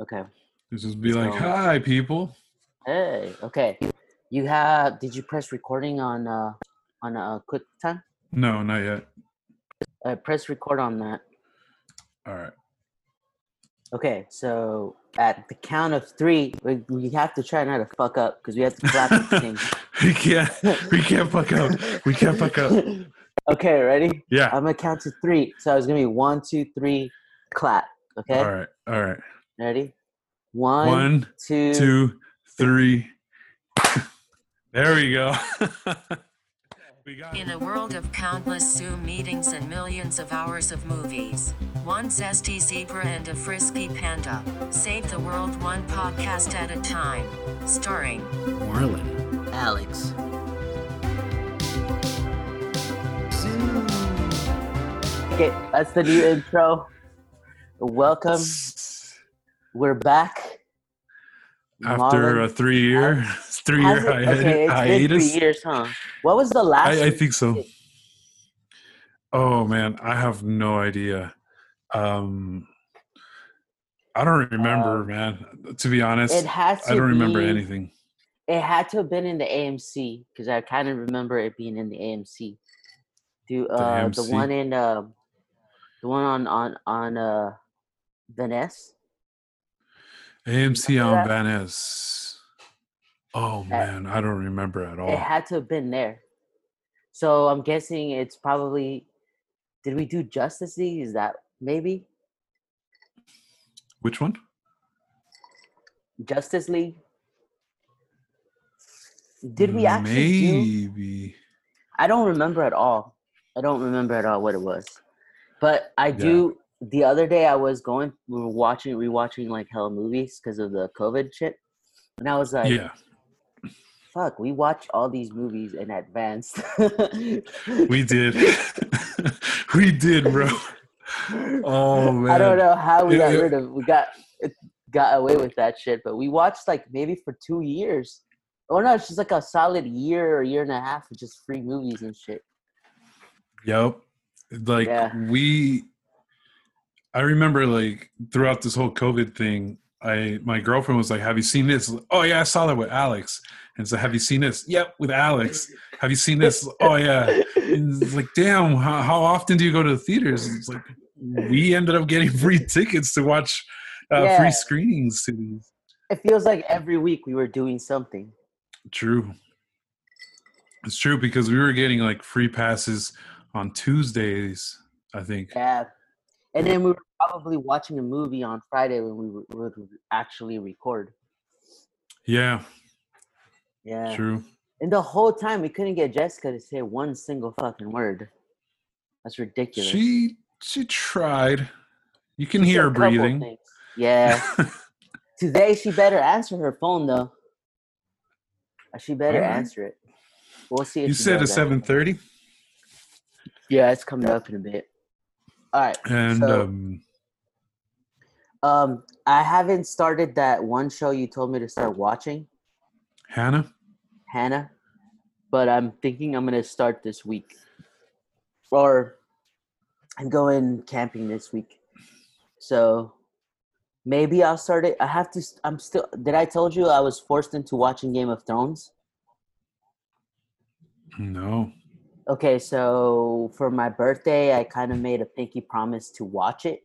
Okay. Let's just be like, So- "Hi, people." Hey. Okay. You have? Did you press recording on uh on uh QuickTime? No, not yet. Uh, press record on that. All right. Okay. So at the count of three, we, we have to try not to fuck up because we have to clap we can't. We can't fuck up. We can't fuck up. okay. Ready? Yeah. I'm gonna count to three. So it's gonna be one, two, three, clap. Okay. All right. All right. Ready? One, One, two, two, three. There we go. we got. In a world of countless Zoom meetings and millions of hours of movies, one zesty zebra and a frisky panda save the world one podcast at a time. Starring Marlon. Alex. Okay, that's the new intro. Welcome. We're back. After Marlon- a three-year, three-year it- hiatus. okay, it's hiatus. three years, huh? What was the last? I, I think so. Oh man, I have no idea. Um, I don't remember, Um, man. To be honest, It to I don't remember anything. It had to have been in the AMC because I kind of remember it being in the AMC. Do uh the, AMC? one in uh the one on on on uh Venice? AMC on Venice. Oh man, I don't remember at all. It had to have been there. So I'm guessing it's probably. Did we do Justice League? Is that maybe Which one? Justice League? Did we actually do? Maybe. I don't remember at all. I don't remember at all what it was. But I do. The other day I was going, we were watching, rewatching like hell movies because of the COVID shit, and I was like, yeah. "Fuck, we watch all these movies in advance." We did. we did, bro. Oh man. I don't know how we got rid of we got got away with that shit, but we watched like maybe for two years. Or no, it's just like a solid year or year and a half of just free movies and shit. Yep. Like Yeah. we I remember like throughout this whole COVID thing, I my girlfriend was like, Have you seen this? Oh yeah, I saw that with Alex. And so have you seen this? Yep, with Alex. Have you seen this? Oh yeah. And it's like, damn, how, how often do you go to the theaters? It's like we ended up getting free tickets to watch uh, Yeah. free screenings to these. It feels like every week we were doing something. True. It's true because we were getting like free passes on Tuesdays, I think. Yeah. And then we were probably watching a movie on Friday when we would- would actually record. Yeah, Yeah. true. And the whole time we couldn't get Jessica to say one single fucking word. That's ridiculous. She she tried. You can She hear her breathing. Yeah. Today she better answer her phone though. Uh, She better Alright. answer it. We'll see if you said at seven thirty, Yeah, it's coming up in a bit. All right. and So- um, Um, I haven't started that one show you told me to start watching, Hannah. Hannah, but I'm thinking I'm gonna start this week, or I'm going camping this week, so maybe I'll start it. I have to. I'm still. Did I told you I was forced into watching Game of Thrones? No. Okay, so for my birthday, I kind of made a pinky promise to watch it,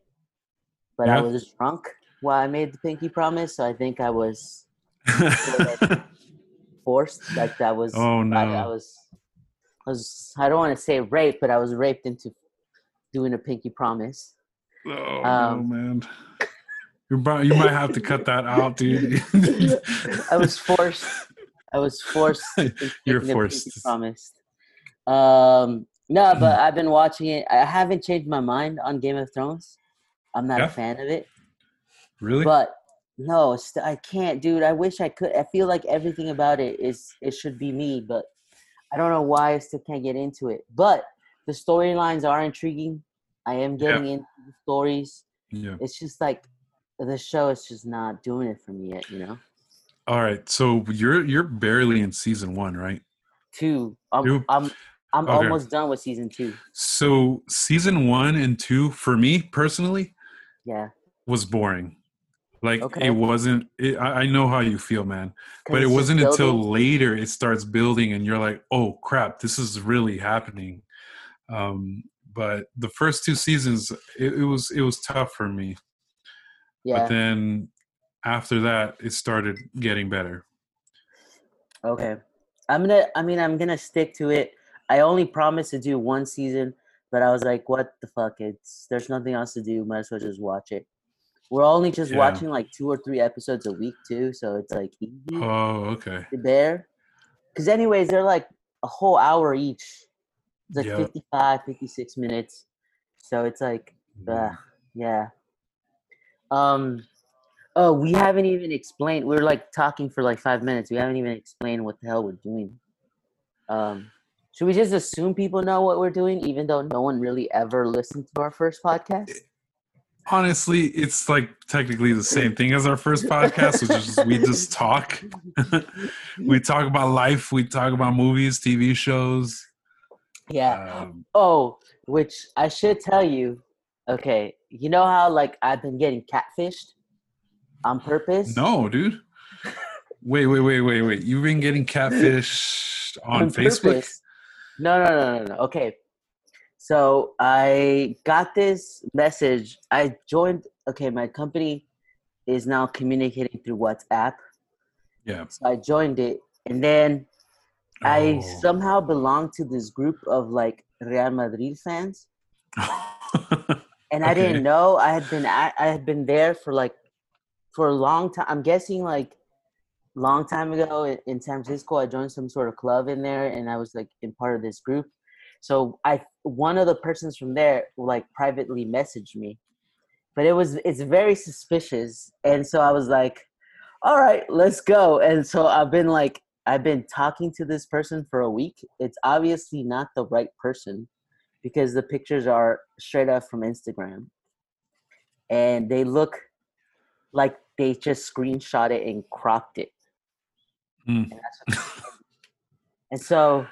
but I was drunk while I made the pinky promise, so I think I was forced. Like that was. oh no. I, I was. I was. I don't want to say raped, but I was raped into doing a pinky promise. oh um, man. You might you might have to cut that out, dude. I was forced. I was forced. You're forced. pinky promise. Um. No, but I've been watching it. I haven't changed my mind on Game of Thrones. I'm not Yeah? a fan of it. really? But no, st- I can't, dude. I wish I could. I feel like everything about it is it should be me, but I don't know why I still can't get into it. But the storylines are intriguing. I am Yeah. getting into the stories. yeah. It's just like the show is just not doing it for me yet. You know, All right. So you're you're barely in season one, right? two. I'm Two? I'm I'm Okay. almost done with season two. So season one and two, for me personally, Yeah. was boring. Like Okay. it wasn't. It, I, I know how you feel, man. But it wasn't until later it starts building, and you're like, "Oh crap, this is really happening." Um, but the first two seasons, it, it was it was tough for me. Yeah. But then after that, it started getting better. Okay. I'm gonna I mean I'm gonna stick to it. I only promised to do one season, but I was like, what the fuck? It's there's nothing else to do, might as well just watch it. We're only just Yeah. watching like two or three episodes a week too, so it's like easy Oh, okay. to bear. Cause anyways, they're like a whole hour each. It's like Yep. 55, 56 minutes. So it's like Ugh, yeah. Um. Oh, we haven't even explained. We are like talking for like five minutes. We haven't even explained what the hell we're doing. Um. Should we just assume people know what we're doing, even though no one really ever listened to our first podcast? Honestly, it's like technically the same thing as our first podcast, which is we just talk. we talk about life. We talk about movies, TV shows. Yeah. Um, Oh, which I should tell you. Okay, you know how like I've been getting catfished on purpose. no, dude. Wait, wait, wait, wait, wait. You've been getting catfished on Facebook? purpose. No, no, no, no, no. Okay. So I got this message. I joined. Okay, my company is now communicating through WhatsApp. Yeah. So I joined it, and then I Oh. somehow belong to this group of like Real Madrid fans, and I Okay. didn't know I had been at, I had been there for like for a long time. I'm guessing like long time ago in, San Francisco. I joined some sort of club in there, and I was like in part of this group. So I one of the persons from there like privately messaged me, but it was it's very suspicious, and so I was like, all right, let's go. And so I've been like I've been talking to this person for a week. It's obviously not the right person because the pictures are straight up from Instagram. And they look like they just screenshot it and cropped it. Mm. And, that's what and so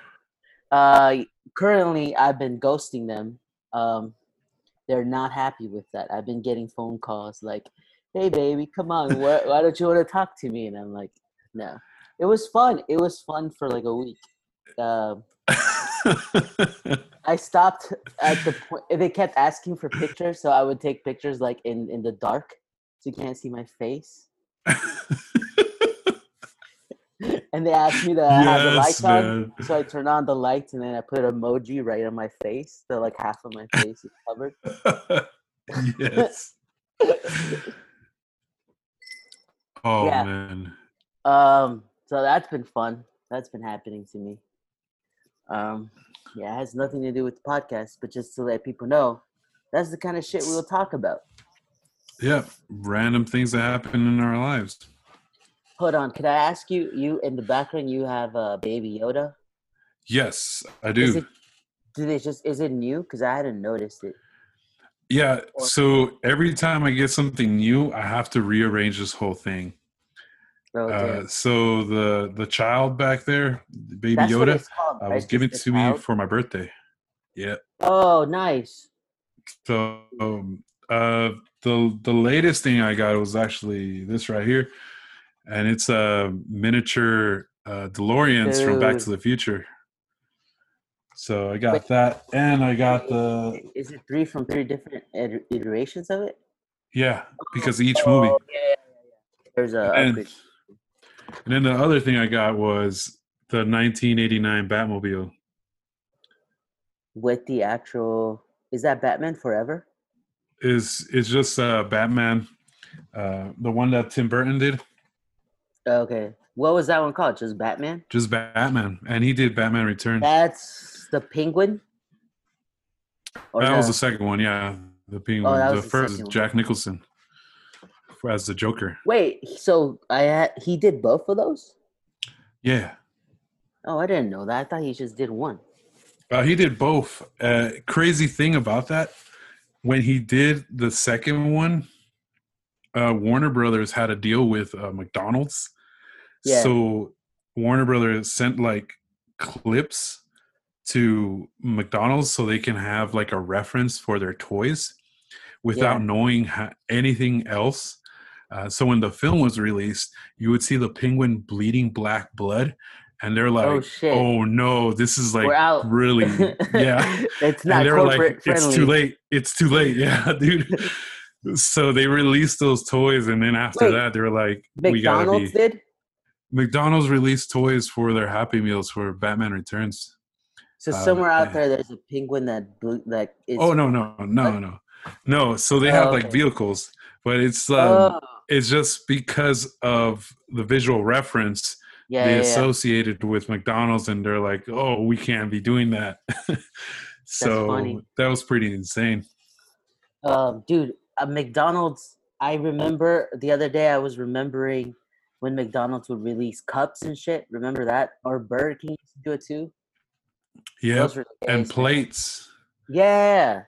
uh, currently I've been ghosting them. Um, they're not happy with that. I've been getting phone calls like, hey, baby, come on. Why, why don't you want to talk to me? And I'm like, no. It was fun. It was fun for like a week. Uh, I stopped at the point they kept asking for pictures, so I would take pictures like in in the dark, so you can't see my face. And they asked me to have the Yes, lights on, so I turned on the lights, and then I put an emoji right on my face, so like half of my face is covered. yes. Oh Yeah. man. Um, so that's been fun. That's been happening to me. Um, yeah, it has nothing to do with the podcast, but just to let people know, that's the kind of shit we will talk about. Yeah. Random things that happen in our lives. Hold on, could I ask you? You in the background, you have a uh, Baby Yoda. Yes, I Is do. it? Do they just? Is it new? Because I hadn't noticed it. Yeah. So every time I get something new, I have to rearrange this whole thing. Oh, Uh, so the the child back there, the baby That's Yoda, called, uh, right? was given to me for my birthday. Yeah. Oh, nice. So um, uh, the the latest thing I got was actually this right here, and it's a miniature uh, DeLoreans from Back to the Future. So I got Wait. that, and I got the Is it three from three different iterations of it? yeah because each movie. Oh, yeah, yeah, yeah. There's a. And- And then the other thing I got was the 1989 Batmobile. with the actual. Is that Batman Forever? Is it's just uh, Batman, uh, the one that Tim Burton did, Okay. What was that one called? Just Batman? just Batman, and he did Batman Returns. That's the Penguin. Or that was the second one, yeah. The penguin. Oh, the the first one. Jack Nicholson as the Joker. Wait. So I had he did both of those? Yeah, Oh, I didn't know that. I thought he just did one. uh, he did both. Uh, crazy thing about that, when he did the second one, uh, Warner Brothers had a deal with uh, McDonald's. Yeah. So Warner Brothers sent like clips to McDonald's so they can have like a reference for their toys without Yeah. knowing ha- anything else. Uh, so when the film was released, you would see the penguin bleeding black blood, and they're like, Oh, "Oh, no, this is like really, yeah." it's not and they were like, friendly. "It's too late. It's too late." Yeah, dude. so they released those toys, and then after Wait, that, they were like, "We gotta be." did. McDonald's released toys for their Happy Meals for Batman Returns. So Um, somewhere out there, there's a penguin that is. oh no, no, no, no, no. So they have Oh, like okay. vehicles, but it's um, Oh, it's just because of the visual reference yeah, they yeah, yeah. associated with McDonald's, and they're like, "Oh, we can't be doing that." so funny. that was pretty insane. Um, dude, uh, McDonald's. I remember the other day. I was remembering when McDonald's would release cups and shit. Remember that? Or Burger King used to do it too. Yeah, Those were the and plates. Yeah,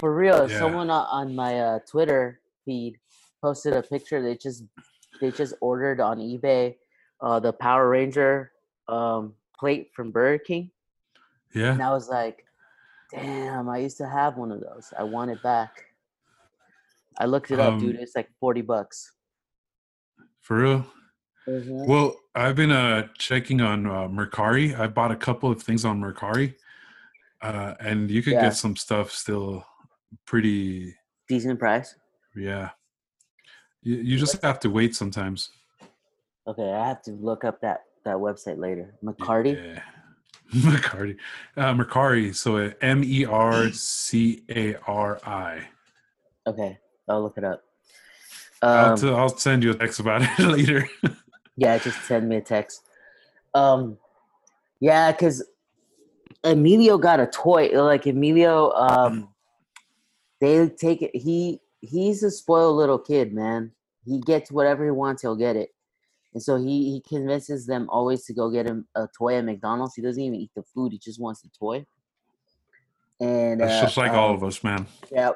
for real. Yeah. Someone on my uh, Twitter feed posted a picture. They just they just ordered on eBay uh, the Power Ranger um, plate from Burger King, Yeah, and I was like, "Damn, I used to have one of those. I want it back." I looked it up, dude. Um, It's like forty bucks. For real. Mhm. Well, I've been uh checking on uh, Mercari. I bought a couple of things on Mercari, uh, and you could Yeah. get some stuff still pretty. Decent price. Yeah, you, you just have to wait sometimes. Okay, I have to look up that that website later. McCarty. Yeah. Mercari, uh, Mercari. So M E R C A R I. Okay, I'll look it up. I'll Um, t- I'll send you a text about it later. Yeah, just send me a text. Um, yeah, because Emilio got a toy. Like Emilio, um, they take it. He he's a spoiled little kid, man. He gets whatever he wants, he'll get it. And so he he convinces them always to go get him a toy at McDonald's. He doesn't even eat the food; he just wants the toy. And it's uh, just like all um, of us, man. yeah.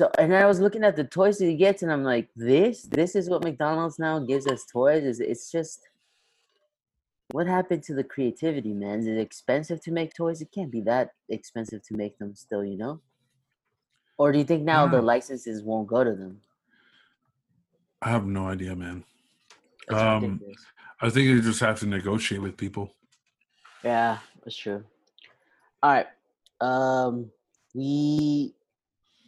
So and I was looking at the toys that he gets, and I'm like, this, this is what McDonald's now gives us toys. Is it's just what happened to the creativity, man? Is it expensive to make toys? It can't be that expensive to make them still, you know? Or do you think now the licenses won't go to them? I have no idea, man. Um. I think you just have to negotiate with people. Yeah, that's true. All right. Um we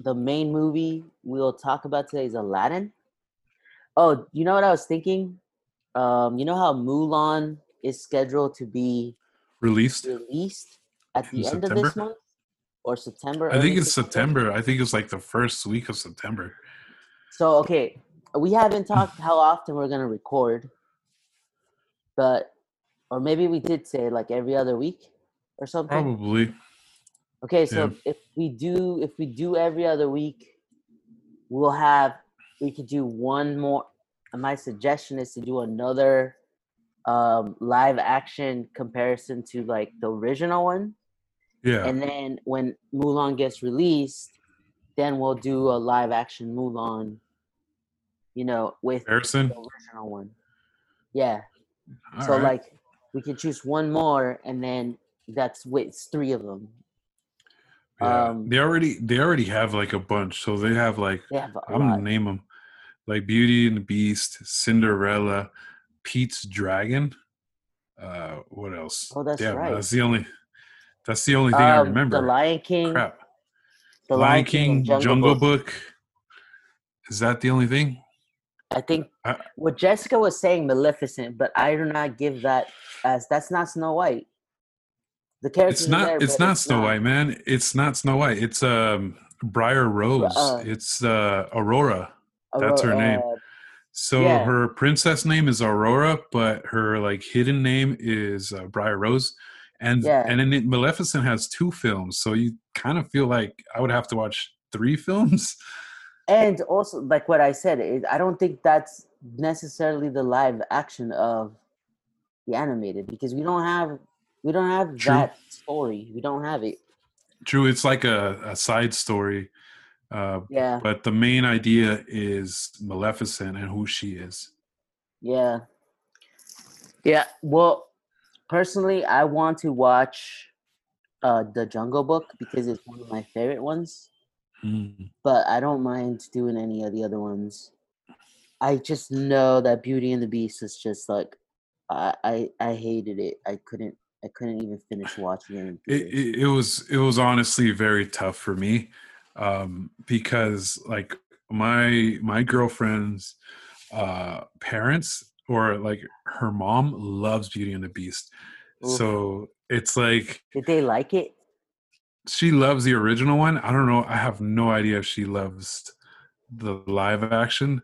the main movie we'll talk about today is Aladdin. Oh, you know what I was thinking? Um, you know how Mulan is scheduled to be Released. released at the In end of this month or September? I think it's September. I think it's like the first week of September. So okay, we haven't talked how often we're gonna record, but or maybe we did say like every other week or something. Probably. Okay, so Yeah. if we do if we do every other week, we'll have we could do one more. My suggestion is to do another um, live action comparison to like the original one, Yeah. and then when Mulan gets released, then we'll do a live action Mulan. You know, with Comparison. the original one. Yeah. All so right. like we can choose one more, and then that's with three of them. Yeah. um, they already they already have like a bunch. So they have like They have I'm gonna name them like Beauty and the Beast, Cinderella, Pete's Dragon. Uh, what else? Oh, that's yeah, right. That's the only. That's the only thing I Um, remember. The Lion King. Crap. The Lion King, and Jungle, Book. Is that the only thing? I think I- what Jessica was saying, Maleficent, but I do not give that as that's not Snow White. The characters It's not. there, it's not Snow White, man. It's not Snow White. It's um Briar Rose. uh, it's uh Aurora. That's her name. uh, So Yeah. her princess name is Aurora, but her like hidden name is uh, Briar Rose, and Yeah. and then it, Maleficent has two films, so you kind of feel like I would have to watch three films. and also, like what I said, it, I don't think that's necessarily the live action of the animated because we don't have we don't have True. that story. We don't have it. True, it's like a, a side story, uh, Yeah, but the main idea is Maleficent and who she is. yeah, yeah. Well, personally, I want to watch uh the Jungle Book because it's one of my favorite ones. Mm. but I don't mind doing any of the other ones. I just know that Beauty and the Beast is just like I I, I hated it. I couldn't I couldn't even finish watching it. it, it, it was it was honestly very tough for me um because like my my girlfriend's uh parents or like her mom loves beauty and the beast Oof. so it's like Did they like it? she loves the original one i don't know i have no idea if she loves the live action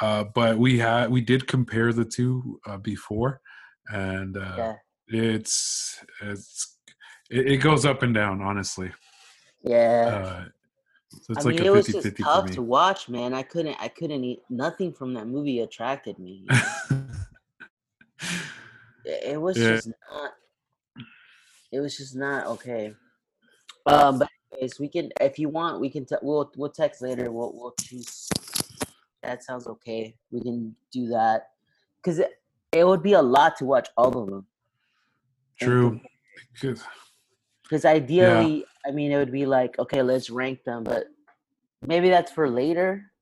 uh but we had we did compare the two uh, before and uh Yeah. It's it's it, it goes up and down honestly Yeah. uh so it's I like mean, a it was 50 just 50 tough to watch, man. I couldn't, I couldn't eat. Nothing from that movie attracted me. it it was Yeah. just not. It was just not okay. Um, but anyways, we can, if you want, we can. T- we'll we'll text later. We'll we'll choose. That sounds okay. We can do that because it, it would be a lot to watch all of them. True 'Cause- Because ideally, I mean, it would be like, okay, let's rank them, but maybe that's for later.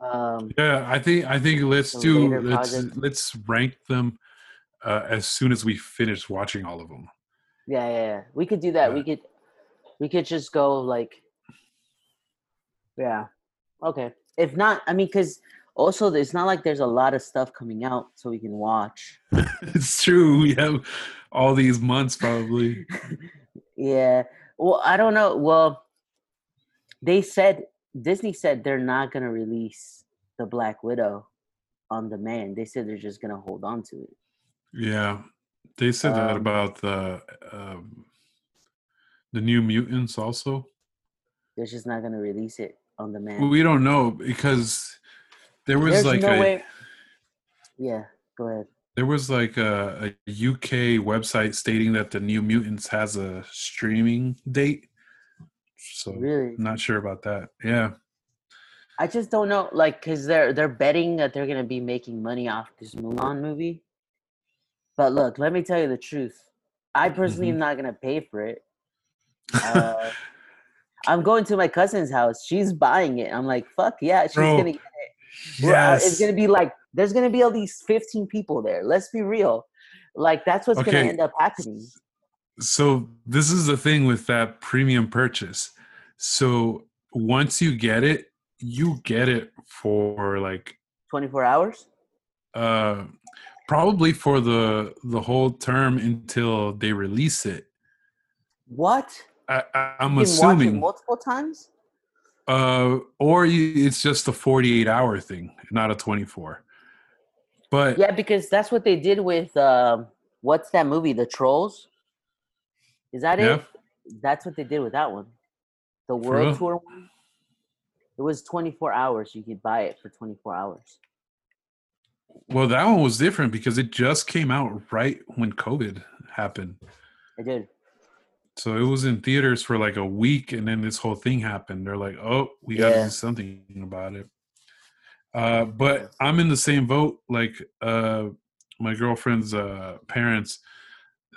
Um, yeah i think i think let's do let's project. let's rank them uh as soon as we finish watching all of them yeah, yeah, yeah. We could do that. We could, we could just go like, yeah, okay. If not, I mean, because also it's not like there's a lot of stuff coming out so we can watch. it's true we have all these months probably Yeah. Well, I don't know. Well, they said Disney said they're not gonna release the Black Widow on demand. They said they're just gonna hold on to it. yeah they said that Um, about the um the new mutants also They're just not gonna release it on demand. we don't know because there was There's like no a way. Yeah, go ahead. there was like a, a UK website stating that the New Mutants has a streaming date. So Really, not sure about that. Yeah. I just don't know. Like, cause they're they're betting that they're gonna be making money off this Mulan movie. But look, let me tell you the truth. I personally Mhm. am not gonna pay for it. Uh, I'm going to my cousin's house. She's buying it. I'm like, fuck yeah, she's Bro, gonna. Yes. It's gonna be like there's gonna be at least 15 people there. Let's be real. Like that's what's gonna end up happening. so this is the thing with that premium purchase. So once you get it, you get it for like 24 hours. uh probably for the the whole term until they release it. What? I, I, I'm you can watch it assuming multiple times. Uh or you, it's just a 48 hour thing not a 24 but Yeah, because that's what they did with um, what's that movie? The Trolls. Is that Yeah. it? That's what they did with that one. The World? Tour one. It was 24 hours. You could buy it for 24 hours. well that one was different because it just came out right when covid happened I did. So it was in theaters for like a week and then this whole thing happened. They're like oh we gotta Yeah. do something about it. Uh but i'm in the same boat like uh my girlfriend's uh parents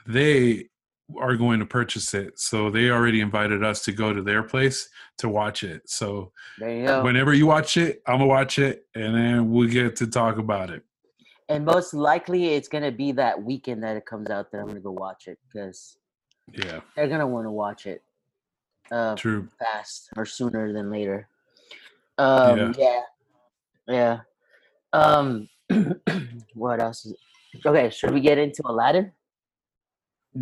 they are going to purchase it. So they already invited us to go to their place to watch it. So you whenever you watch it i'm gonna watch it and then we'll get to talk about it. And most likely, it's gonna be that weekend that it comes out that I'm gonna go watch it because yeah they're gonna want to watch it uh, true fast or sooner than later. Um, yeah. yeah, Um, what else? Is okay, should we get into Aladdin?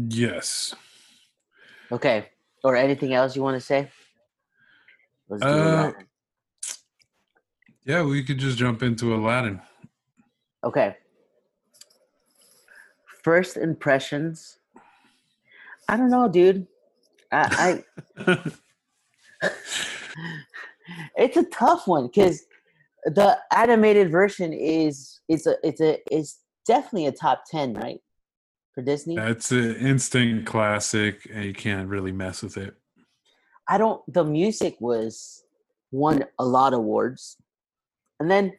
yes Okay, or anything else you want to say? Let's do Uh, yeah we could just jump into aladdin Okay. First impressions. I don't know, dude. I, I it's a tough one because the animated version is it's a it's a it's definitely a top ten, right? For Disney. That's an instant classic, and you can't really mess with it. I don't the music was won a lot of awards. And then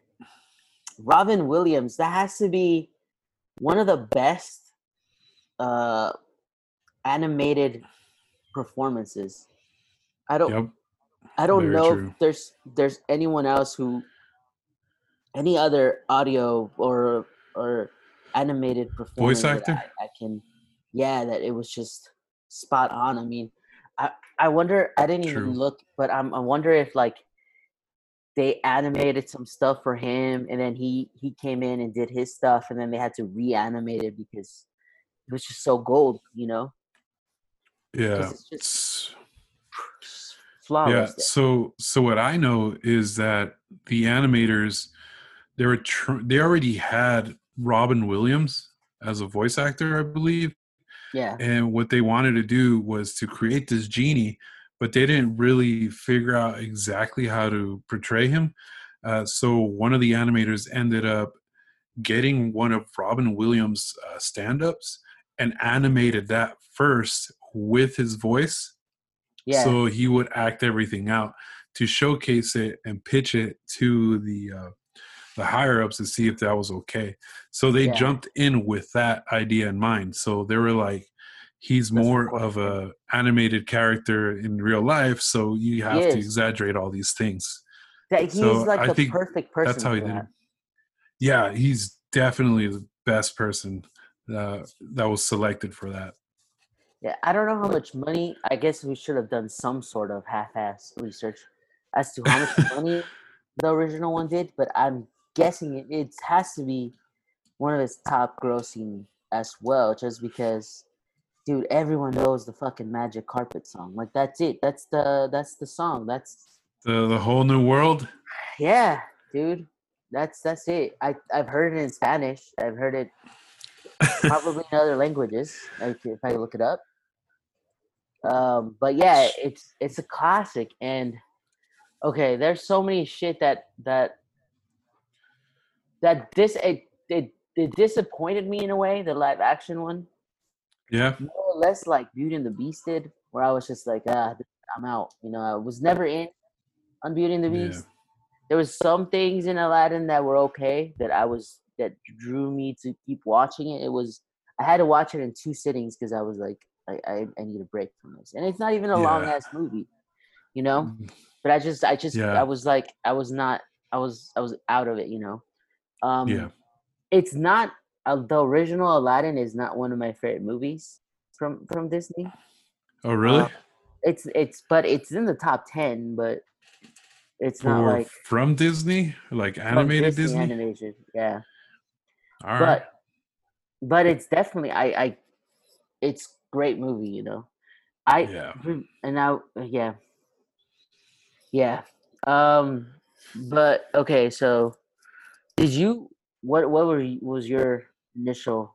Robin Williams, that has to be one of the best uh animated performances. I don't Yep. I don't very know true. if there's there's anyone else who any other audio or or animated performance Voice actor? I, I can yeah that it was just spot on i mean i i wonder i didn't True. even look but i'm i wonder if like they animated some stuff for him and then he he came in and did his stuff and then they had to reanimate it because it was just so gold you know Yeah. it's just It's- yeah. flawless So so what I know is that the animators they were tr- they already had Robin Williams as a voice actor, I believe. yeah and what they wanted to do was to create this genie but they didn't really figure out exactly how to portray him uh, so one of the animators ended up getting one of robin williams uh, stand-ups and animated that first with his voice yeah so he would act everything out to showcase it and pitch it to the uh, the higher ups to see if that was okay. So they Yeah. jumped in with that idea in mind. So they were like, he's That's more cool. of a animated character in real life, so you have to exaggerate all these things. that he's so like I the perfect person That's how he did that. it. Yeah, he's definitely the best person uh, that was selected for that. Yeah, I don't know how much money. I guess we should have done some sort of half-ass research as to how much money the original one did, but I'm guessing it, it has to be one of its top grossing as well, just because, dude, everyone knows the fucking Magic Carpet song. Like that's it. That's the that's the song. That's The the whole new world. yeah, dude. That's that's it. I I've heard it in Spanish. I've heard it probably in other languages like if i look it up um but yeah it's it's a classic and okay there's so many shit that that that this it, it it disappointed me in a way the live action one. Yeah, more or less like beauty and the beast did where i was just like ah i'm out you know i was never in on beauty and the Yeah. beast. There was some things in aladdin that were okay that i was that drew me to keep watching it. It was i had to watch it in two sittings because i was like I, I i need a break from this and it's not even a long ass movie you know but i just i just Yeah. i was like i was not i was i was out of it you know um Yeah. it's not uh, the original aladdin is not one of my favorite movies from from disney Oh, really? uh, it's it's but it's in the top 10 but it's not like from Disney, like animated Disney. animation yeah All right. but but it's definitely i i it's great movie you know. I yeah. and now yeah. Yeah um but okay so did you what what were you, was your initial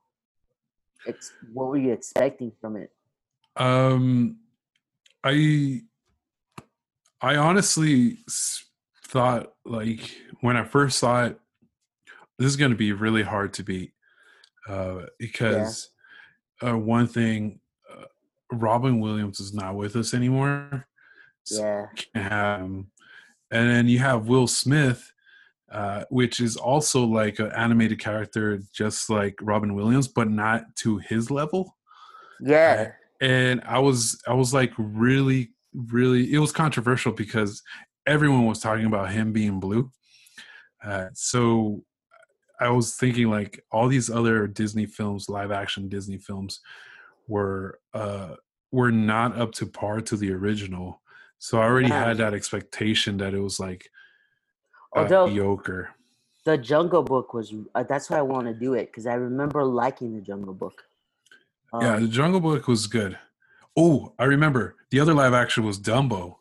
ex, what were you expecting from it? Um, I I honestly thought like when I first saw it, this is going to be really hard to beat uh, because uh, one thing, uh, Robin Williams is not with us anymore. So yeah him. And then you have Will Smith, uh, which is also like an animated character, just like Robin Williams, but not to his level yeah and I was I was like really really it was controversial because everyone was talking about him being blue. Uh, so I was thinking like all these other Disney films, live action Disney films, were uh, were not up to par to the original. So I already Yeah. had that expectation that it was like a although mediocre. the jungle book was uh, that's why i want to do it because i remember liking the jungle book yeah, Um, the Jungle Book was good. Oh, I remember the other live action was Dumbo.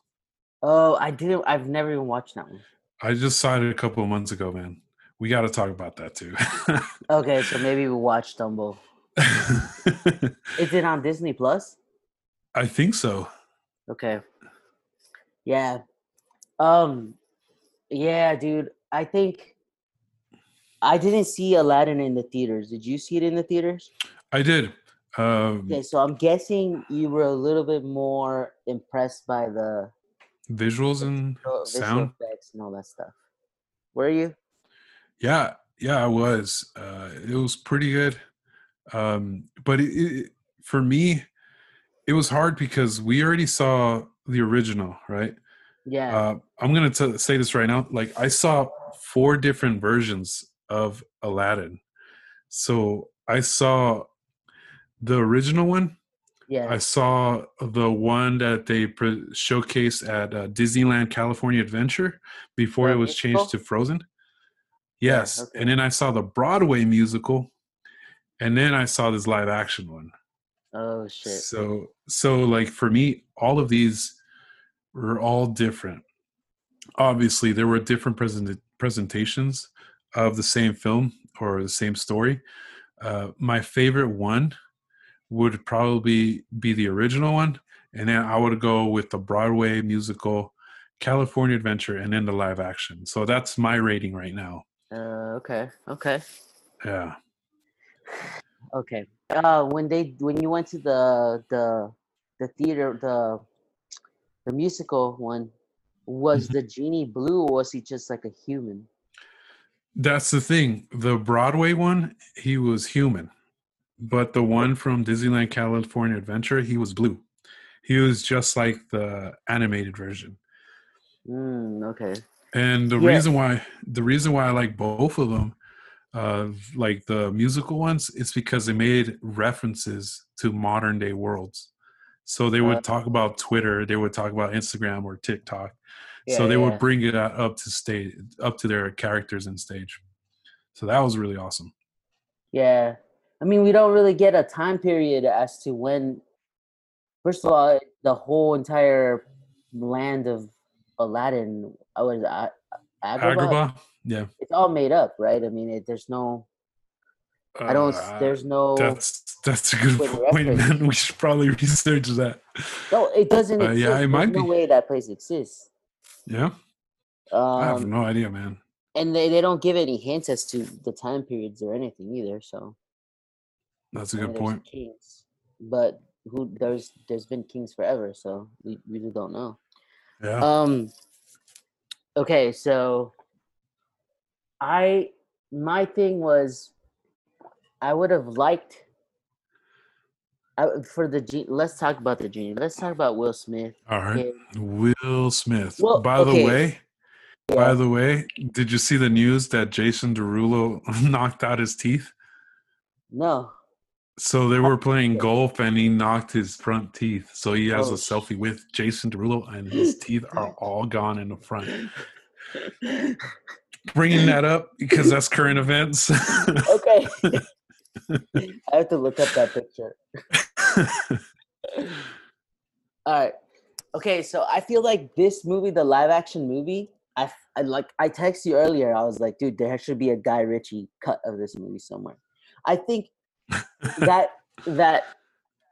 oh i didn't i've never even watched that one I just saw it a couple of months ago, man. We got to talk about that too. okay so maybe we'll watch dumbo is it on disney plus I think so. Okay. Yeah. Um yeah, dude. I think I didn't see Aladdin in the theaters. Did you see it in the theaters? I did. Um, Okay, so I'm guessing you were a little bit more impressed by the visuals and visual visual sound. effects and all that stuff. Were you? Yeah, yeah, I was. Uh, it was pretty good. Um, but it, it, for me, it was hard because we already saw the original, right? Yeah. Uh, I'm gonna t- say this right now. Like I saw four different versions of Aladdin. So I saw the original one. yeah. I saw the one that they pre- showcased at uh, Disneyland California Adventure before The it was musical? changed to Frozen. Yes, okay. and then I saw the Broadway musical, and then I saw this live action one. oh shit. So, so like for me, all of these were all different. Obviously, there were different present presentations of the same film or the same story. Uh, my favorite one would probably be the original one, and then I would go with the Broadway musical, California Adventure, and then the live action. So that's my rating right now. Uh, okay. Okay. Yeah. Okay. Uh, when they when you went to the the the theater the the musical one, was Mhm. the genie blue or was he just like a human? That's the thing. The Broadway one, he was human, but the one from Disneyland California Adventure, he was blue. He was just like the animated version. Mm, okay. And the reason why the reason why I like both of them, uh, like the musical ones, it's because they made references to modern day worlds. So they would Uh, talk about Twitter, they would talk about Instagram or TikTok. Yeah, so they yeah. would bring it up to stage, up to their characters in stage. So that was really awesome. Yeah. I mean, we don't really get a time period as to when. First of all, the whole entire land of Aladdin, I was A- Agrabah. Agrabah, yeah. It's all made up, right? I mean, it, there's no. I don't. Uh, There's no. That's that's a good point, reference. man. We should probably research that. No, it doesn't Uh, exist. yeah, it There's might no be. way that place exists. Yeah, I have Um, no idea, man. and they, they don't give any hints as to the time periods or anything either. So That's a good point. Kings, but who there's there's been kings forever, so we we really don't know. Yeah, Um. Okay, so I my thing was I would have liked. I, for the let's talk about the genie. Let's talk about Will Smith. all right. okay. Will Smith. Well, by okay. the way, by the way, did you see the news that Jason Derulo knocked out his teeth? No. So they were playing golf and he knocked his front teeth. So he has Oh, a selfie with Jason Derulo and his teeth are all gone in the front. Bringing that up because that's current events. okay. I have to look up that picture. All right. Okay, so I feel like this movie, the live action movie, I like I texted you earlier. I was like, dude, there should be a Guy Ritchie cut of this movie somewhere. I think that that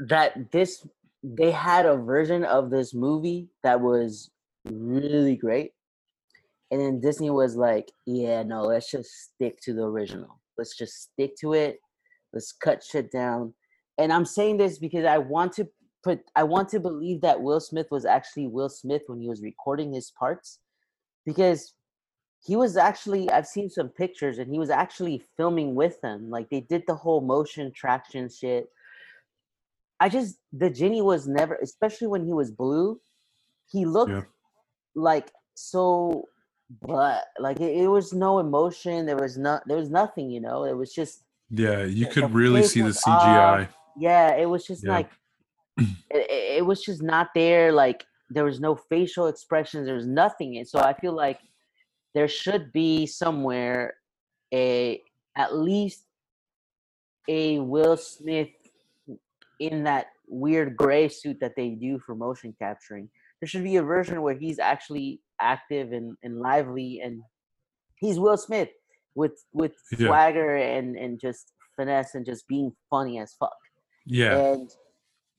that this they had a version of this movie that was really great. And then Disney was like, yeah, no, let's just stick to the original. Let's just stick to it. Let's cut shit down. And I'm saying this because I want to put I want to believe that Will Smith was actually Will Smith when he was recording his parts because he was actually I've seen some pictures and he was actually filming with them. Like they did the whole motion traction shit. I just the genie was never especially when he was blue, he looked Yeah. like so but like it, it was no emotion, there was not there was nothing, you know. It was just yeah, you could really see the CGI. yeah, it was just Yeah. like it, it, it was just not there. Like there was no facial expressions. There was nothing. And so I feel like there should be somewhere a at least a Will Smith in that weird gray suit that they do for motion capturing. There should be a version where he's actually active and, and lively and he's Will Smith with with Yeah. swagger and and just finesse and just being funny as fuck. Yeah, And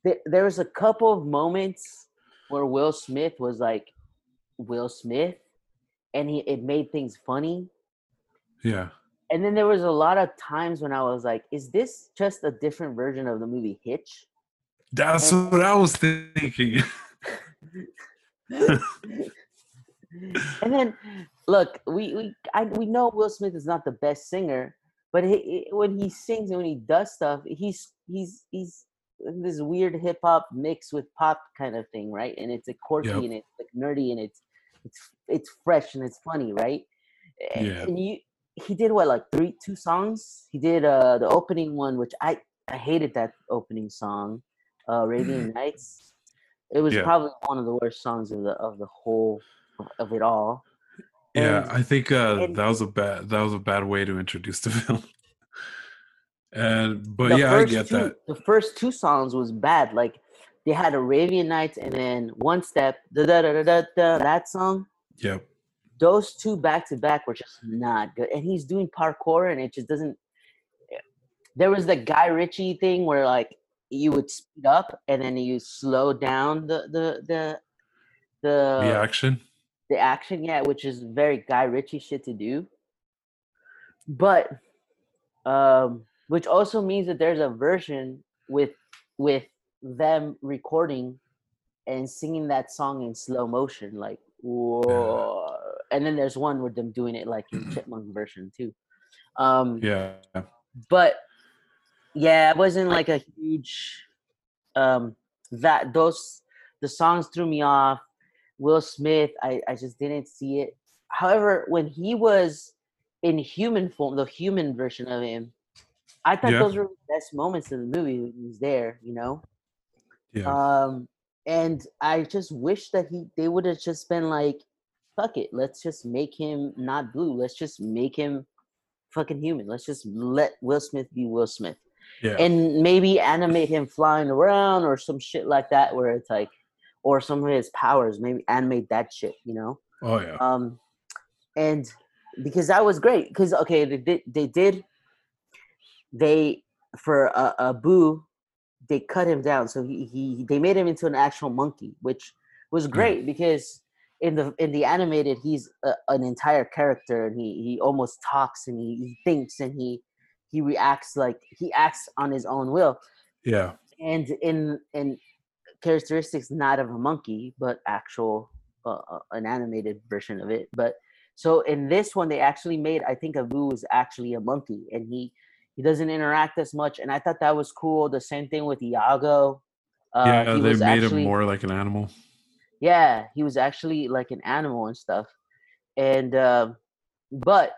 th- there was a couple of moments where Will Smith was like Will Smith, and he it made things funny. yeah. And then there was a lot of times when I was like, "Is this just a different version of the movie Hitch?" That's what I was thinking. and then, look, we we I, we know Will Smith is not the best singer, but he, he- when he sings and when he does stuff, he's he's he's this weird hip hop mix with pop kind of thing, right? And it's a quirky Yep. and it's like nerdy and it's it's it's fresh and it's funny, right? And- Yeah. And you he did what like three two songs. He did uh the opening one, which I I hated that opening song, uh Arabian Nights. It was Yeah. probably one of the worst songs of the of the whole of, it all. Yeah, I think uh, and- that was a bad that was a bad way to introduce the film. And but yeah, I get two, that. The first two songs was bad. Like they had Arabian Nights and then One Step, da da da da da, da that song. Yep. Those two back to back were just not good. And he's doing parkour and it just doesn't. There was the Guy Ritchie thing where like you would speed up and then you slow down the the the the The action. the action, yeah, which is very Guy Ritchie shit to do. But um which also means that there's a version with with them recording and singing that song in slow motion, like whoa. And then there's one with them doing it like in chipmunk version too. Um Yeah. but yeah, it wasn't like a huge um that those the songs threw me off. Will Smith, I, I just didn't see it. However, when he was in human form, the human version of him, I thought Yeah. those were the best moments of the movie when he was there, you know? Yeah. Um and I just wish that he they would have just been like, fuck it, let's just make him not blue. Let's just make him fucking human. Let's just let Will Smith be Will Smith. yeah. And maybe animate him flying around or some shit like that where it's like or some of his powers, maybe animate that shit, you know? oh yeah. Um and because that was great. Because okay, they did they did they for uh, Abu, they cut him down. So he, he they made him into an actual monkey, which was great because in the in the animated he's a, an entire character and he he almost talks and he, he thinks and he he reacts like he acts on his own will yeah. and in in characteristics not of a monkey but actual uh, uh, an animated version of it but so in this one they actually made i think abu is actually a monkey and he he doesn't interact as much and i thought that was cool the same thing with iago uh, yeah, they made actually- him more like an animal. yeah he was actually like an animal and stuff and um but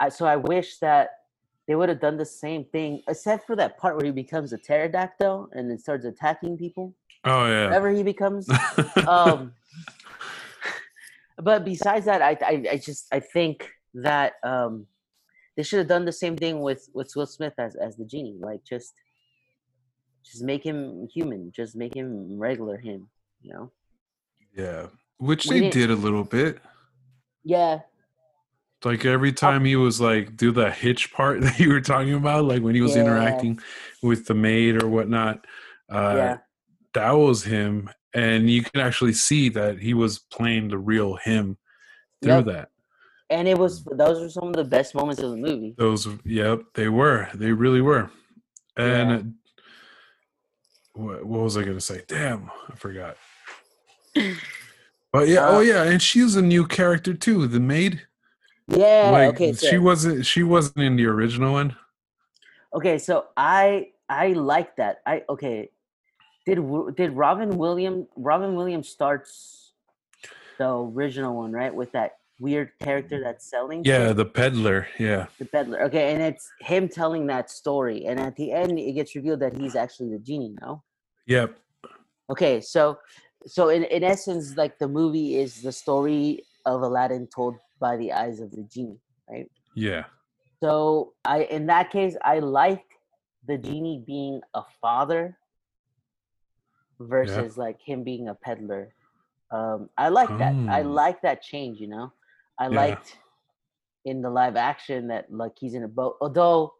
i so i wish that they would have done the same thing except for that part where he becomes a pterodactyl and then starts attacking people Oh yeah. whatever he becomes um but besides that I, I i just i think that um they should have done the same thing with with will smith as as the genie like just just make him human just make him regular him you know yeah. Which We they didn't- a little bit. yeah Like every time he was like do the hitch part that you were talking about, like when he was Yeah. interacting with the maid or whatnot. Uh yeah that was him. And you can actually see that he was playing the real him through Yep. that. And it was those were some of the best moments of the movie Those, yep, they were. They really were. And Yeah. what, what was I going to say? Damn, I forgot. But yeah, Uh, oh yeah, and she's a new character too. The maid, yeah like okay so, she wasn't. She wasn't in the original one. okay so i i like that i okay did did robin William robin williams starts the original one right with that weird character that's selling Yeah, the peddler. Yeah, the peddler okay and it's him telling that story and at the end it gets revealed that he's actually the genie now yep, okay so so in, in essence like the movie is the story of aladdin told by the eyes of the genie right? Yeah, so i in that case i liked the genie being a father versus like him being a peddler. Um i like that i Oh. like that change you know i Yeah. liked in the live action that like he's in a boat. Although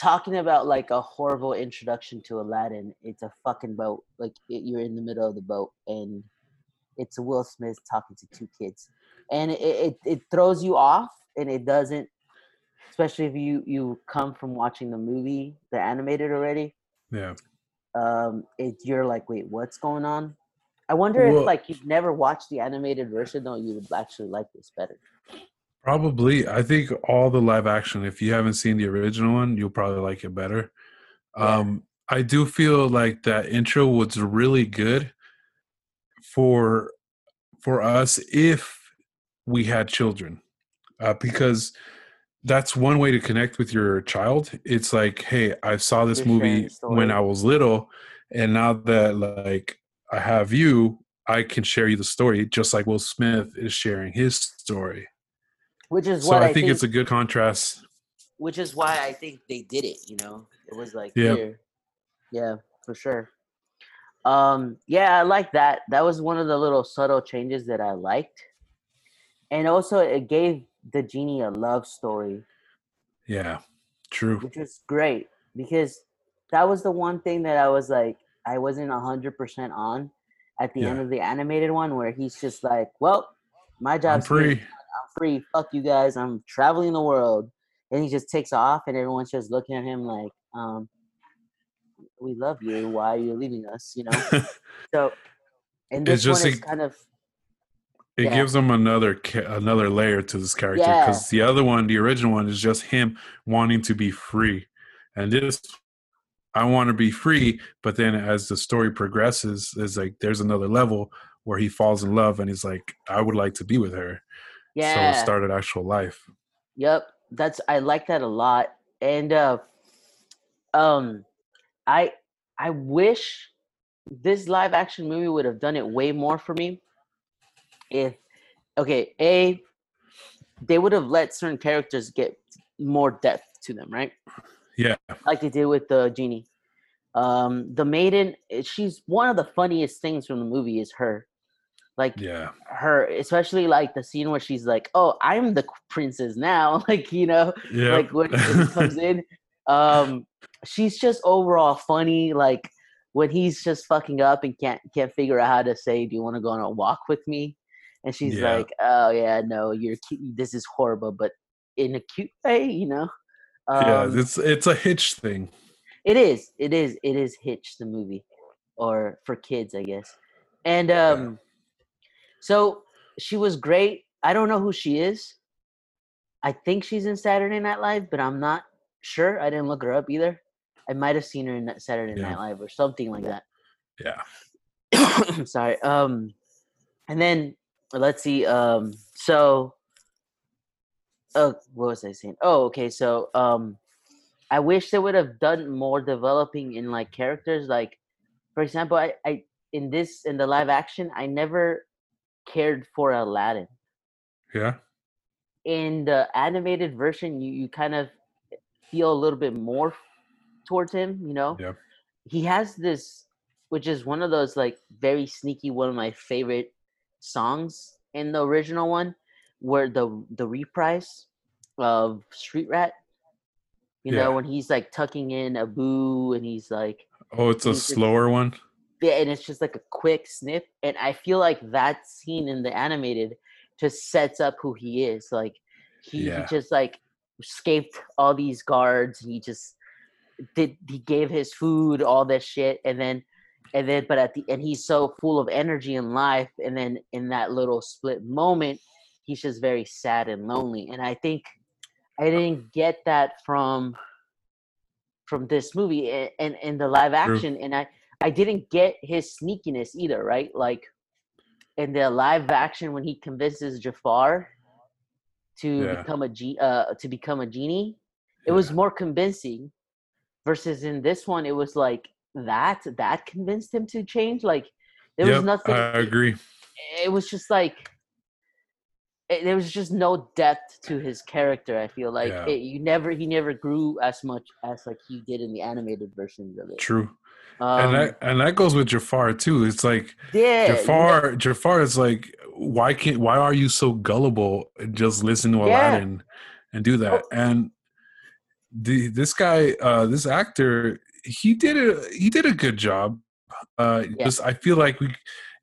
talking about like a horrible introduction to aladdin it's a fucking boat. Like it, you're in the middle of the boat and it's will smith talking to two kids. And it, it, it throws you off and it doesn't especially if you you come from watching the movie the animated already. Yeah. um it you're like wait what's going on i wonder Well- if like you've never watched the animated version though you would actually like this better Probably. I think all the live action. If you haven't seen the original one, you'll probably like it better. Yeah. Um, I do feel like that intro was really good for for us if we had children, uh, because that's one way to connect with your child. It's like, hey, I saw this You're movie when I was little, and now that like I have you, I can share you the story, just like Will Smith is sharing his story. which is So what I think it's a good contrast. which is why I think they did it. You know, it was like yeah, here, yeah, for sure. Um, yeah, I like that. That was one of the little subtle changes that I liked, and also it gave the genie a love story, Yeah, true. which was great because that was the one thing that I was like I wasn't a hundred percent on at the end of the animated one where he's just like, well, my I'm job's here. free. I'm free. Fuck you guys. I'm traveling the world. And he just takes off, and everyone's just looking at him like, um, we love you. Why are you leaving us? You know? so, and It's this one just is a- kind of, it Yeah. gives him another another layer to this character Yeah. because the other one, the original one, is just him wanting to be free, and this I want to be free. But then as the story progresses, there's like there's another level where he falls in love, and he's like, I would like to be with her. Yeah. So it started actual life. Yep. That's, I like that a lot. And, uh, um, I, I wish this live action movie would have done it way more for me if okay a they would have let certain characters get more depth to them right Yeah, like they did with the genie um the maiden eh, she's one of the funniest things from the movie is her like yeah, her especially like the scene where she's like oh i'm the princess now like you know yeah. like when, when he comes in um she's just overall funny like when he's just fucking up and can't can't figure out how to say do you want to go on a walk with me and she's Yeah. like oh yeah no you're cute. this is horrible but in a cute way you know yeah, um, it's it's a hitch thing. it is it is it is hitch the movie or for kids i guess. And um so she was great. I don't know who she is. I think she's in saturday night live but i'm not sure. I didn't look her up either. I might have seen her in saturday Yeah. night live or something like that. Yeah, I'm sorry um and then let's see um so uh what was i saying? Oh okay so um i wish they would have done more developing in like characters like for example i i in this in the live action i never cared for aladdin. Yeah, in the animated version you you kind of feel a little bit more towards him you know? Yeah. he has this which is one of those like very sneaky one of my favorite songs in the original one where the the reprise of street rat you Yeah. know when he's like tucking in Abu and he's like Oh, it's a He's just- slower one. yeah, and it's just like a quick snip. And I feel like that scene in the animated just sets up who he is. Like he, Yeah. he just like escaped all these guards. He just did he gave his food, all this shit, and then and then but at the and he's so full of energy and life, and then in that little split moment, he's just very sad and lonely. And I think I didn't get that from from this movie and in the live True. action and i i didn't get his sneakiness either right like in the live action when he convinces jafar to Yeah. become a G, uh to become a genie it was more convincing versus in this one it was like that that convinced him to change like there was nothing I agree. it was just like it, there was just no depth to his character i feel like Yeah. it, you never he never grew as much as like he did in the animated versions of it True. um, and that and that goes with Jafar too. It's like yeah you know- Jafar Jafar is like why can't why are you so gullible and just listen to Yeah. Aladdin and do that? Oh. And the this guy uh this actor he did a he did a good job. Uh Yeah. just I feel like we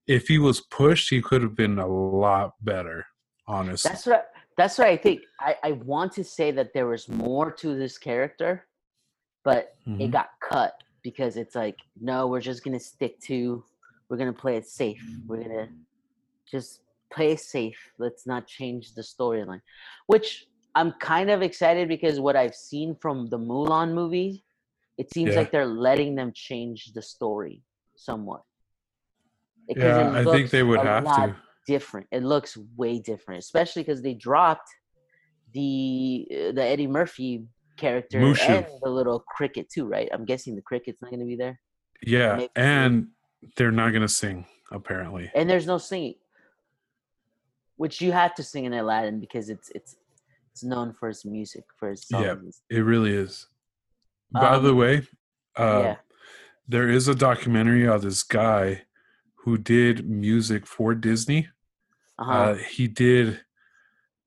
if he was pushed he could have been a lot better, honestly. that's what that's what i think i i want to say that there was more to this character but it Mhm. got cut because it's like no we're just gonna stick to we're gonna play it safe we're gonna just play it safe let's not change the storyline which i'm kind of excited because what i've seen from the mulan movie it seems Yeah. like they're letting them change the story somewhat Because Yeah, I think they would have lot- to. Different. It looks way different, especially because they dropped the uh, the Eddie Murphy character Mushu. and the little cricket too, right? I'm guessing the cricket's not going to be there, Yeah, Maybe. and they're not gonna sing apparently. and there's no singing, which you have to sing in Aladdin because it's it's it's known for its music, for its songs. Yeah. It really is. By Um, the way, uh, yeah. there is a documentary of this guy who did music for Disney. Uh-huh. Uh, he did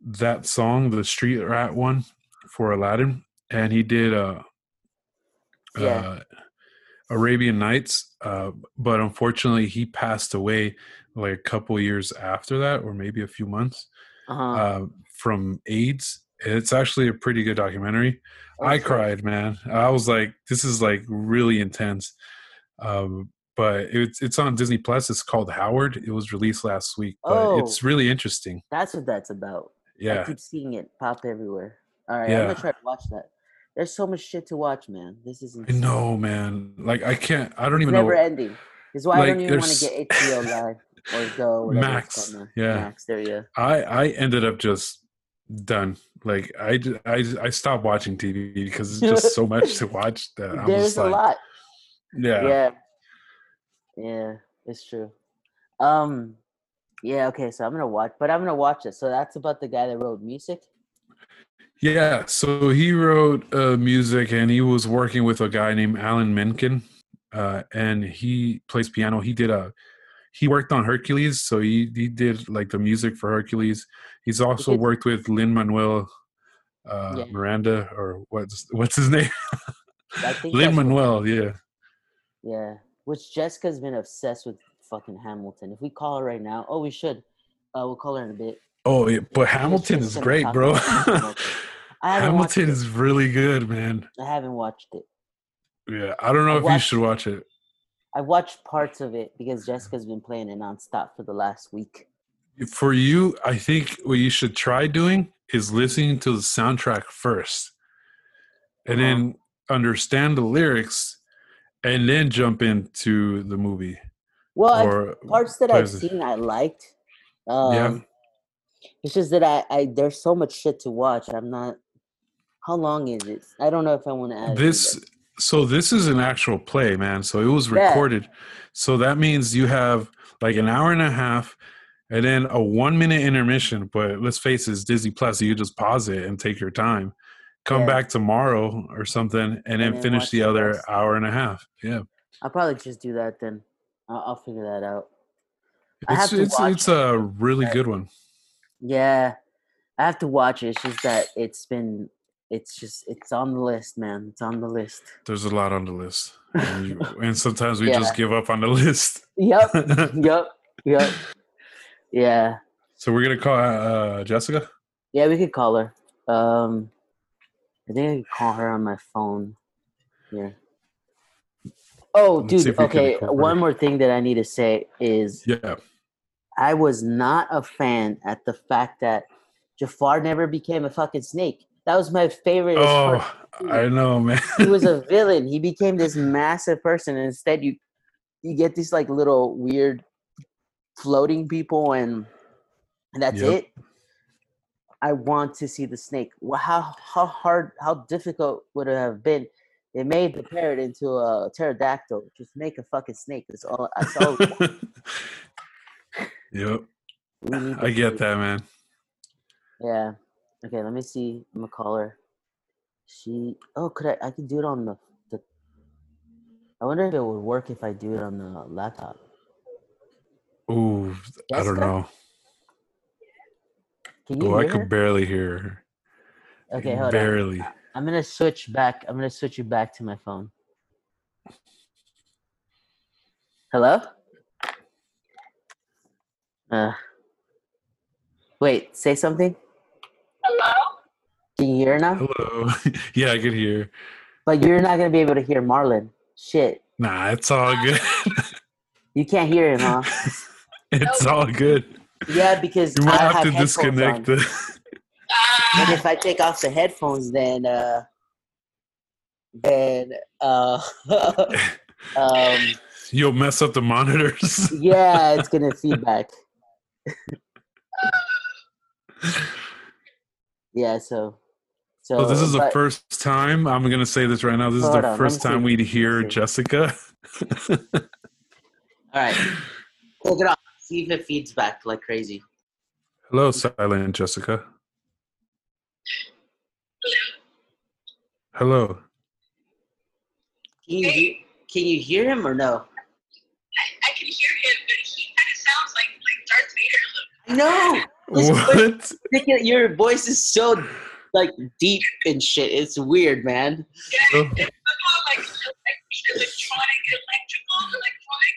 that song, the Street Rat one, for Aladdin, and he did uh, Yeah. uh, Arabian Nights. Uh, but unfortunately, he passed away like a couple years after that, or maybe a few months, uh-huh. uh, from AIDS. It's actually a pretty good documentary. I cried, man. I was like, this is like really intense. Um, but it's it's on Disney Plus. It's called Howard. It was released last week, but it's Oh. really interesting. That's what that's about. I Yeah, keep seeing it pop everywhere. All right, I'm gonna try to watch that. There's so much shit to watch, man. This is I insane. know, man. Like I can't. I don't It's even never know. ending. This is why I don't even want to get HBO Live or Go. Max, yeah. Max. There you go. I I ended up just done. Like I I I stopped watching TV because it's just so much to watch that I'm There's just a like, lot. yeah. Yeah. Yeah, it's true. Um, yeah. Okay, so I'm gonna watch, but I'm gonna watch it. So that's about the guy that wrote music. Yeah, so he wrote uh, music and he was working with a guy named Alan Menken, uh, and he plays piano. He did a he worked on Hercules, so he he did like the music for Hercules. He's also did- worked with Lin Manuel uh, Yeah. Miranda, or what's what's his name? Lin Manuel, yeah. Yeah, which Jessica's been obsessed with fucking Hamilton. If we call her right now, oh, we should. Uh, we'll call her in a bit. Oh, yeah, but Hamilton is great, bro. Hamilton. I Hamilton it. is really good, man. I haven't watched it. Yeah, I don't know I if you should watch it. I watched parts of it because Jessica's been playing it nonstop for the last week. for you, I think what you should try doing is listening to the soundtrack first, and Uh-huh. then understand the lyrics, and then jump into the movie. Well, parts that I've seen I liked. Um, Yeah. It's just that I, I there's so much shit to watch. I'm not. How long is it? I don't know if I want to add this. So this is an actual play, man. So it was Yeah. recorded. So that means you have like an hour and a half, and then a one minute intermission. But let's face it, it's Disney Plus. So you just pause it and take your time. Come Yeah. back tomorrow or something, and, then then finish the the other rest. hour and a half. Yeah. I'll probably just do that then. I'll, I'll figure that out. I have It's to it's watch it's it. a really good one. Yeah, I have to watch it. It's just that it's been. It's just it's on the list, man. It's on the list. There's a lot on the list, and, you, and sometimes we just give up on the list. Yep. yep. Yep. Yeah. so we're gonna call uh, Jessica. Yeah, we could call her. Um, I think I can call her on my phone. Yeah. Oh, Let's dude. if we can Okay. One more thing that I need to say is Yeah, I was not a fan at the fact that Jafar never became a fucking snake. That was my favorite. Oh. I know, man. he was a villain. He became this massive person, and instead you you get these like little weird floating people, and and that's Yep. it. I want to see the snake. Wha- How how hard, how difficult would it have been? They made the parrot into a pterodactyl. Just make a fucking snake. That's all. That's all yep. I get do. that, man. Yeah. Okay. Let me see. I'm gonna call her. She. Oh, could I? I could do it on the. the I wonder if it would work if I do it on the laptop. Ooh, I don't know. Can you Oh, I hear could her? barely hear her. Okay, hold on. barely. I'm gonna switch back. I'm gonna switch you back to my phone. Hello? Uh. Wait. Say something. Hello? Can you hear now? Hello. yeah, I can hear. But you're not gonna be able to hear Marlon. Shit. Nah, it's all good. You can't hear him, huh? it's all good. Yeah, because You might I have have to headphones disconnect on. the. And Ah, if I take off the headphones, then uh, then uh, um, You'll mess up the monitors. yeah, it's gonna feedback. Yeah, so so, So this is the but- first time. I'm gonna say this right now. This is the on, first time see. we'd hear. Jessica. All right, take it off. See if it feeds back like crazy. Hello, silent Jessica. Hello. Can you hear, can you hear him or no? I, I can hear him, but he kind of sounds like like Darth Vader. a little. I know. His voice- What? Your voice is so like deep and shit. It's weird, man. Yeah, it's somehow like elec- electronic, electrical, electronic.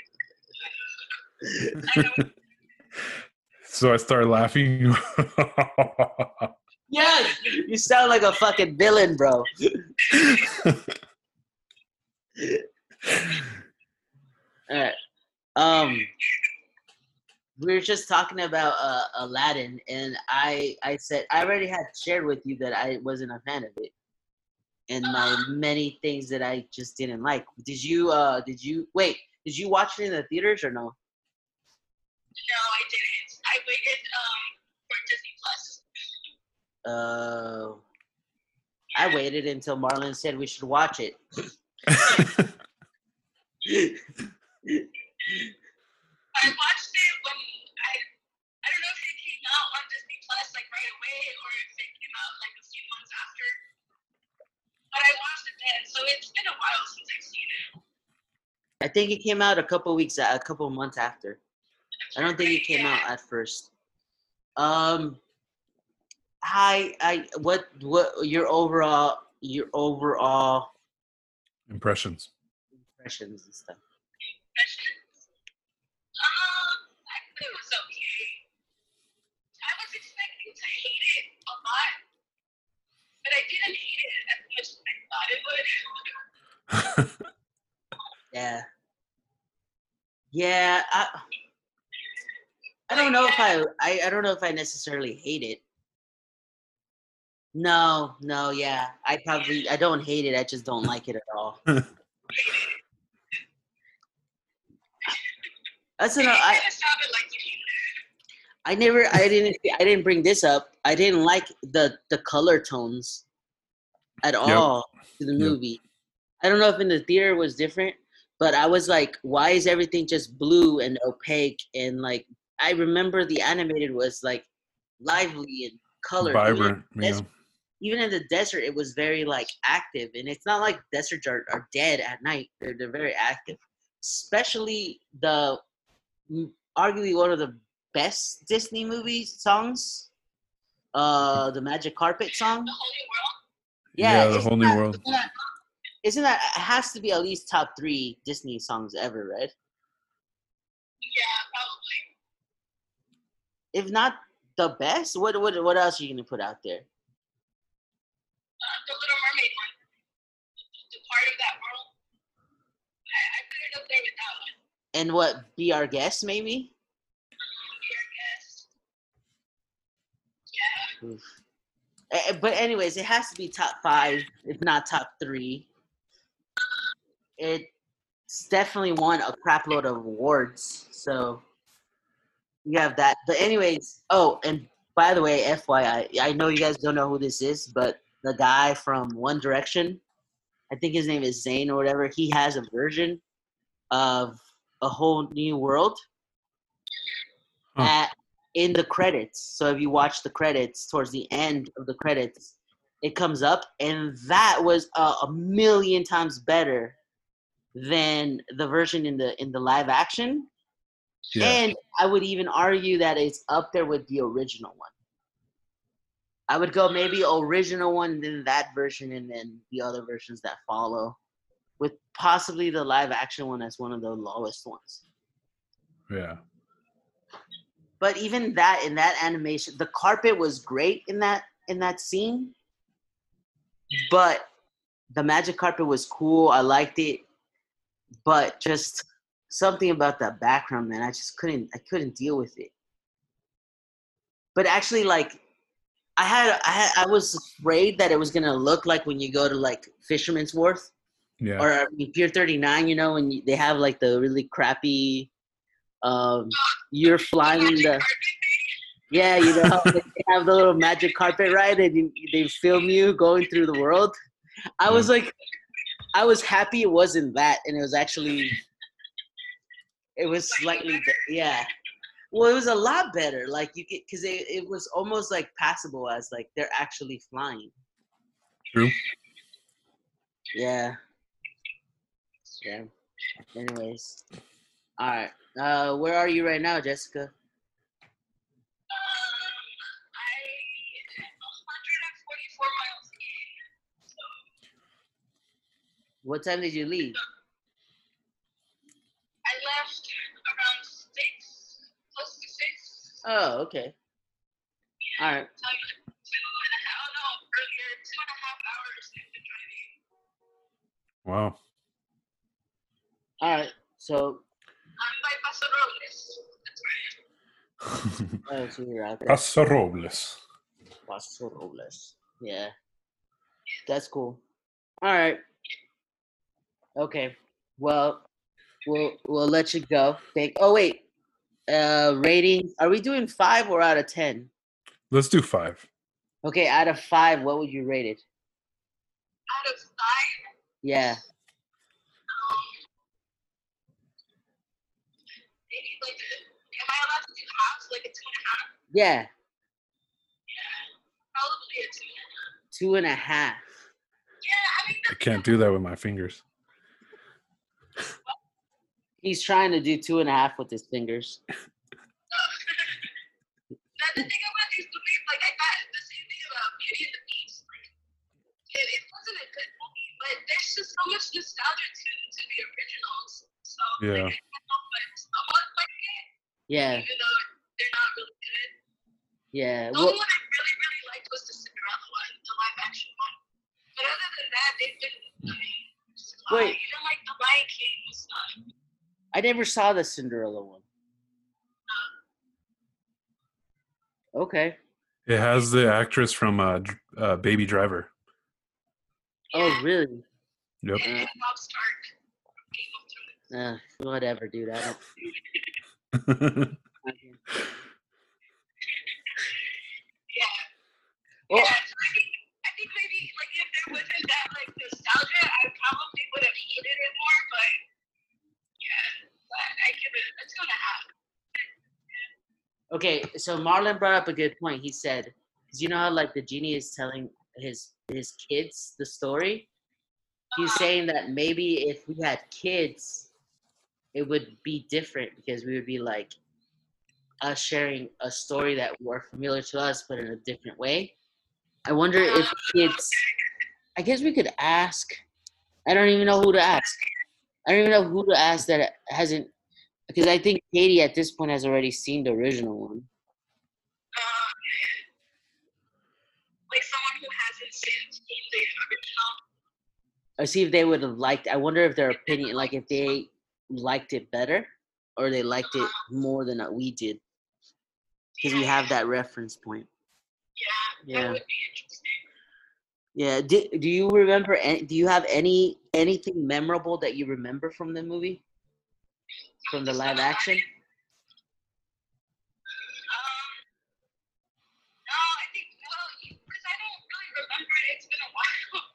So I start laughing. Yes, you sound like a fucking villain, bro. All right. Um, we were just talking about uh, Aladdin, and I I said I already had shared with you that I wasn't a fan of it, and my many things that I just didn't like. Did you uh did you wait? Did you watch it in the theaters or no? No, I didn't. I waited um for Disney Plus. Uh, I waited until Marlon said we should watch it. I watched it when I I don't know if it came out on Disney Plus like right away or if it came out like a few months after. But I watched it then, so it's been a while since I've seen it. I think it came out a couple weeks, a couple months after. I don't think it came out at first. Um, hi, I what what your overall your overall Impressions. impressions and stuff. Impressions? Um, it was okay. I was expecting to hate it a lot, but I didn't hate it as much as I thought it would. Yeah, yeah. I I don't know if I, I I don't know if I necessarily hate it. No, no, yeah. I probably I don't hate it. I just don't like it at all. That's You enough. I, kind of sounded like you hated it. I never I didn't I didn't bring this up. I didn't like the the color tones at all to the Yep. movie. I don't know if in the theater was different, but I was like, why is everything just blue and opaque and like I remember the animated was like lively and colored. Even- Vibrant. Yeah. That's- Even in the desert, it was very like active, and it's not like deserts are, are dead at night. They're they're very active, especially the arguably one of the best Disney movie songs, uh, the Magic Carpet song. The Holy World? Yeah, the whole new that- world. Isn't that, isn't that it has to be at least top three Disney songs ever, right? Yeah, probably. If not the best, what what what else are you gonna put out there? Uh, the Little Mermaid one. The part of that world. I, I put it up there with that one. And what be our guest maybe? Dear guest. Yeah. Oof. But anyways, it has to be top five, if not top three. It's definitely won a crapload of awards, so you have that. But anyways, oh, and by the way, FYI, I know you guys don't know who this is, but the guy from One Direction, I think his name is Zayn or whatever. He has a version of a whole new world Huh. at in the credits. So if you watch the credits towards the end of the credits, it comes up, and that was a, a million times better than the version in the in the live action. Yeah. And I would even argue that it's up there with the original one. I would go maybe original one, then that version, and then the other versions that follow, with possibly the live action one as one of the lowest ones. Yeah. But even that in that animation, the carpet was great in that in that scene. But the magic carpet was cool. I liked it. But just something about that background, man, I just couldn't I couldn't deal with it. But actually like I had I had, I was afraid that it was gonna look like when you go to like Fisherman's Wharf Yeah. or I mean, Pier 39, you know, and they have like the really crappy um, you're flying the yeah, you know they have the little magic carpet ride and you, they film you going through the world. I was like, I was happy it wasn't that, and it was actually, it was slightly yeah. Well, it was a lot better. Like you could, because it, it was almost like passable as like they're actually flying. True. Yeah. Yeah. Anyways, all right. Uh, where are you right now, Jessica? Um, I am 144 miles in. What time did you leave? I left around six, close to six. Oh, okay. All right. So two and a half, oh no, earlier, two and a half hours I've been driving. Wow. All right. So, I'm by Paso Robles. That's right. oh, so you're out there. Paso Robles. Paso Robles. Yeah. That's cool. All right. Okay. Well, we'll we'll let you go. Thank. Oh wait. Uh, rating. Are we doing five or out of ten? Let's do five. Okay, out of five, what would you rate it? Out of five, Yeah. um, maybe like, am I allowed to do halves, like a two and a half? Yeah. Probably a two and a half. Two and a half. Yeah, I mean, I can't do that with my fingers. He's trying to do two and a half with his fingers. That's the thing about these movies. Like I thought the same thing about Beauty and the Beast. Like it, it wasn't a good movie, but there's just so much nostalgia to to the originals. So Yeah. like, I can't help but somewhat like it, Yeah. even though they're not really good. Yeah. The Well, only one I really really liked was the Cinderella one, the live action one. But other than that, they've been. I mean, just fine. Wait. even like the Lion King was not. I never saw the Cinderella one. Okay. It has the actress from uh, uh, Baby Driver. Oh, really? Yep. Uh, And Robb Stark from Game of Thrones. Uh, whatever, dude. I don't. Yeah. Well, yeah, so I think, I think maybe like if there wasn't that like nostalgia, I probably would have hated it more. But I give it a two and a half. Okay, so Marlon brought up a good point. He said, "Cause you know how like the genie is telling his his kids the story. He's uh-huh. saying that maybe if we had kids, it would be different because we would be like us sharing a story that were familiar to us, but in a different way. I wonder if uh-huh. kids. I guess we could ask. I don't even know who to ask. I don't even know who to ask that hasn't because I think Katie at this point has already seen the original one. Uh, like someone who hasn't seen, seen the original. I see if they would have liked. I wonder if their opinion, like if they liked it better or they liked it more than we did, because we have that reference point. Yeah, Yeah. that would be interesting. Yeah. Do, do you remember? Any, do you have any anything memorable that you remember from the movie, from the live action? Um, no, I think well, because I don't really remember it. It's been a while.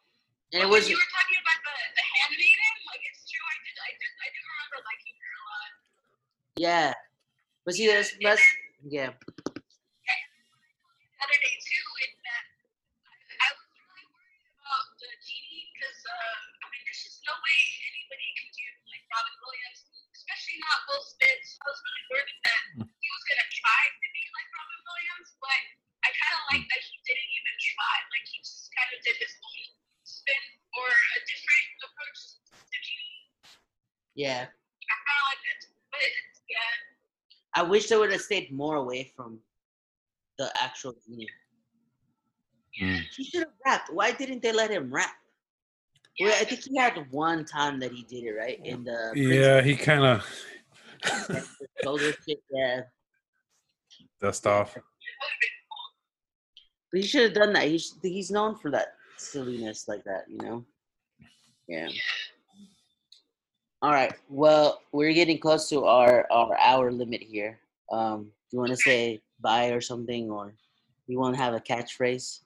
And it was you were talking about the the handmaiden, like it's true. I did, I did, I do remember liking her a lot. yeah. But see, that's that's yeah. The other day too, is that I, I was really worried about the genie because uh, I mean, there's just no way anybody can do like Robin Williams, especially not Will Smith. So I was really worried that he was gonna try to be like Robin Williams, but I kind of like that he didn't even try. Like he just kind of did his own spin or a different approach to genie. Yeah. I kind of like it, but it's, yeah. I wish they would have stayed more away from the actual genie. Mm. He should have rapped. Why didn't they let him rap? Well, I think he had one time that he did it right in the Yeah, he kind of shoulder shit. Yeah, dust off. but he should have done that. He's he's known for that silliness like that, you know. Yeah. All right. Well, we're getting close to our our hour limit here. Um, do you want to say bye or something, or you want to have a catchphrase?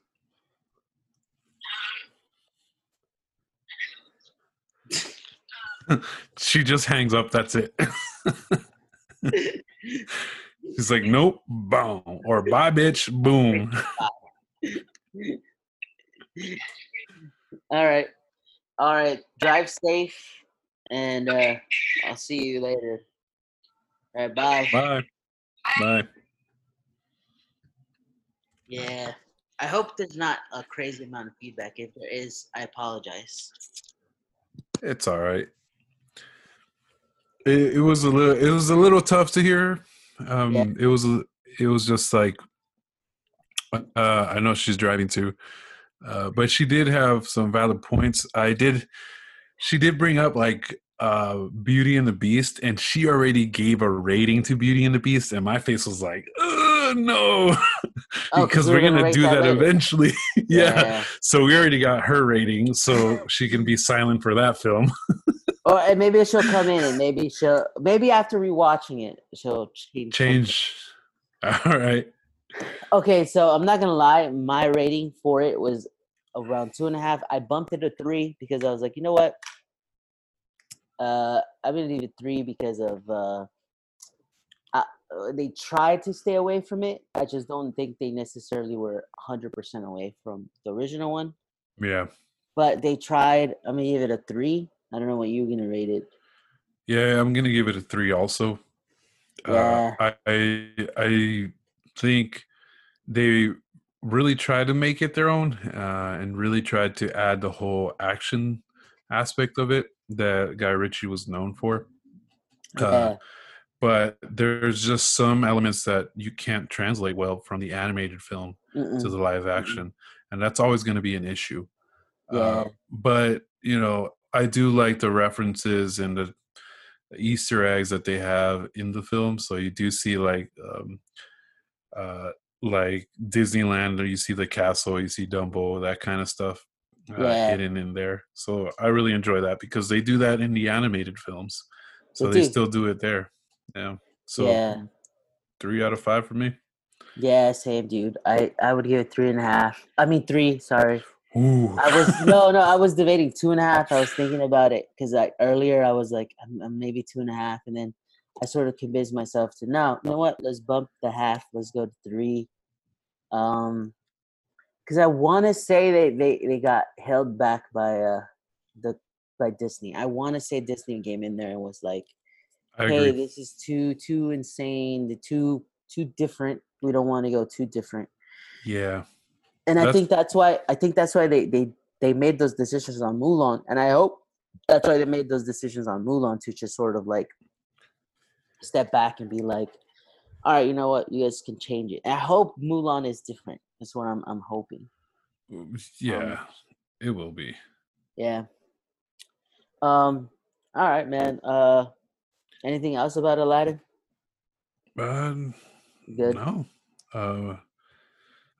She just hangs up. That's it. She's like, nope, boom, or bye, bitch, boom. All right. All right. Drive safe, and uh, I'll see you later. All right. Bye. Bye. Bye. Yeah. I hope there's not a crazy amount of feedback. If there is, I apologize. It's all right. It, it was a little. It was a little tough to hear. Um, Yeah. It was. It was just like. Uh, I know she's driving too, uh, but she did have some valid points. I did. She did bring up like uh Beauty and the Beast, and she already gave a rating to Beauty and the Beast, and my face was like, "Ugh, no, Oh, because we we're gonna, rate do that, later. eventually. yeah. So we already got her rating, so she can be silent for that film. Or and maybe she'll come in and maybe she'll maybe after rewatching it she'll change. something. Change. All right. Okay, so I'm not gonna lie, my rating for it was around two and a half. I bumped it to three because I was like, you know what? Uh, I'm gonna leave it three because of uh, I, uh, they tried to stay away from it. I just don't think they necessarily were 100% away from the original one. Yeah. But they tried. I'm gonna give it a three. I don't know what you're gonna rate it. Yeah, I'm gonna give it a three. Also, Yeah. uh, I I think they really tried to make it their own uh, and really tried to add the whole action aspect of it that Guy Ritchie was known for. Yeah, Uh, but there's just some elements that you can't translate well from the animated film mm-mm, to the live action, and that's always going to be an issue. Yeah. Uh, but you know, I do like the references and the Easter eggs that they have in the film. So you do see like, um, uh, like Disneyland, or you see the castle, you see Dumbo, that kind of stuff uh, Yeah. hidden in there. So I really enjoy that because they do that in the animated films. So They they, still do it there. Yeah. So yeah. three out of five for me. Yeah, same dude. I I would give it three and a half. I mean three. Sorry. Ooh. I was no, no. I was debating two and a half. I was thinking about it because like earlier I was like I'm, I'm maybe two and a half, and then I sort of convinced myself to no, you know what? Let's bump the half. Let's go to three. Um, because I want to say they they they got held back by uh the by Disney. I want to say Disney came in there and was like, hey, this is too too insane. The too too different. We don't want to go too different. Yeah. And I think that's why I think that's why they they they made those decisions on Mulan, and I hope that's why they made those decisions on Mulan to just sort of like step back and be like, all right, you know what, you guys can change it. And I hope Mulan is different. That's what I'm I'm hoping. Yeah. it will be. Yeah. Um. All right, man. Uh, anything else about Aladdin? Um, Good. No. Uh,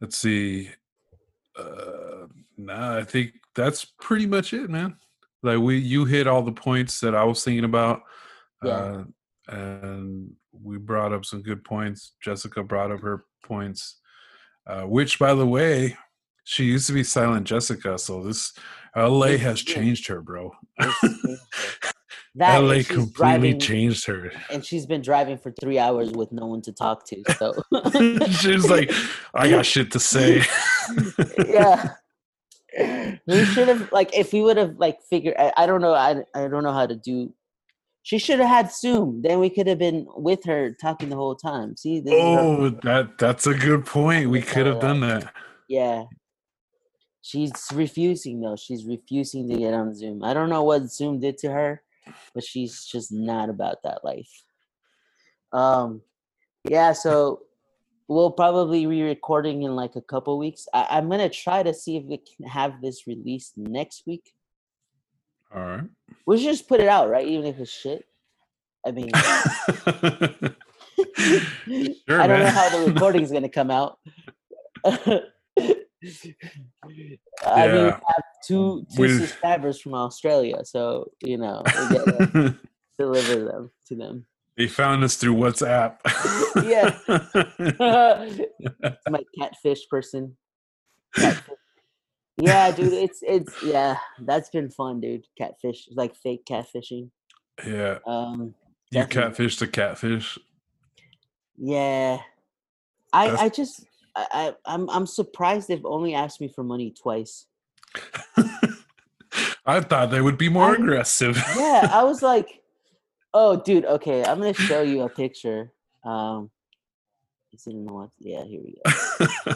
let's see. Uh, nah, I think that's pretty much it, man. Like we, you hit all the points that I was thinking about. Yeah. Uh, and we brought up some good points. Jessica brought up her points, uh, which, by the way, she used to be Silent Jessica. So this LA has changed her, bro. It's changed her. That LA she's completely driving- changed her. and she's been driving for three hours with no one to talk to. So she's like, I got shit to say. yeah. We should have like if we would have like figured I, I don't know I, I don't know how to do she should have had Zoom. Then we could have been with her talking the whole time. See this Oh, that that's a good point. We could have done that. yeah. She's refusing though. She's refusing to get on Zoom. I don't know what Zoom did to her, but she's just not about that life. Um yeah, so we'll probably be recording in like a couple weeks. I, I'm gonna try to see if we can have this released next week. All right. We should just put it out, right? Even if it's shit. I mean, sure, I don't know how the recording is gonna come out. I mean, Yeah. have two two We- subscribers from Australia, so you know. a- deliver them to them. They found us through WhatsApp. Yeah. My catfish person. Catfish. Yeah, dude, it's it's yeah, that's been fun, dude. Catfish, like fake catfishing. yeah. Um, You catfish the catfish. yeah, I That's- I just I I'm I'm surprised they've only asked me for money twice. I thought they would be more I- aggressive. Yeah, I was like, oh, dude, okay, I'm gonna show you a picture. Um, is it in the? Yeah, here we go.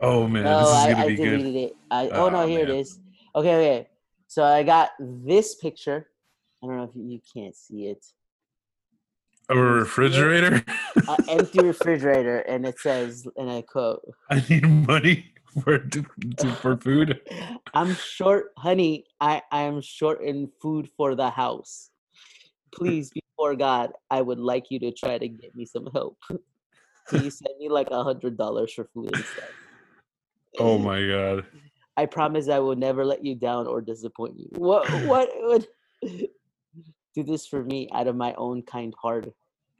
oh man, no, this is I, gonna I be good. it. I oh no, here it man. is. Okay, okay. So I got this picture. I don't know if you, you can't see it. A refrigerator. An empty refrigerator, and it says, and I quote, I need money for to, to, for food. I'm short, honey. I, I am short in food for the house. Please, before God, I would like you to try to get me some help. Can you send me like a hundred dollars for food and stuff? Oh my god. I promise I will never let you down or disappoint you. What what would do this for me out of my own kind heart?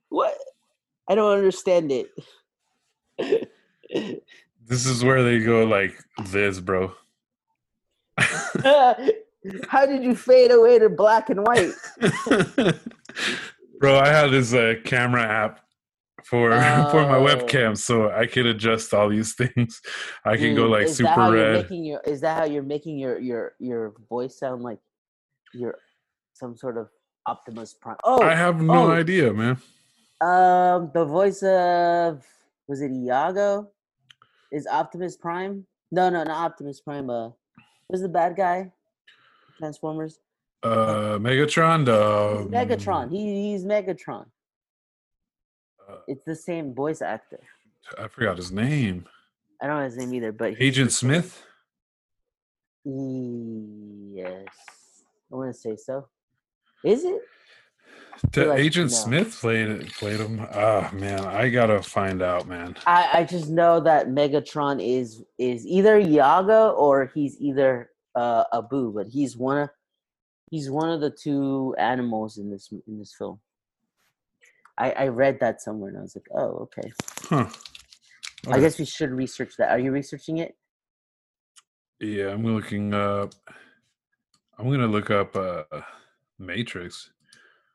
What? I don't understand it. This is where they go like this, bro. How did you fade away to black and white? bro, I had this uh, camera app for for my Oh. webcam, so I could adjust all these things. I can go like is that how super you're red. Making your, is that how you're making your your your voice sound like you're some sort of Optimus Prime? Oh, I have no oh. idea, man. um, the voice of was it Iago? Is Optimus Prime? No, no, not Optimus Prime. Uh, was the bad guy? Transformers. Uh, Megatron. The Megatron. He, he's Megatron. uh, It's the same voice actor. I forgot his name. I don't know his name either, but Agent Smith. Yes, I want to say so. Is it? Like, Agent. Smith played. Played him. Oh man, I gotta find out, man. I, I just know that Megatron is is either Yaga or he's either uh, Abu, but he's one of he's one of the two animals in this in this film. I, I read that somewhere and I was like, oh, okay. Huh. I guess we should research that. Are you researching it? Yeah, I'm looking up. I'm gonna look up uh, Matrix.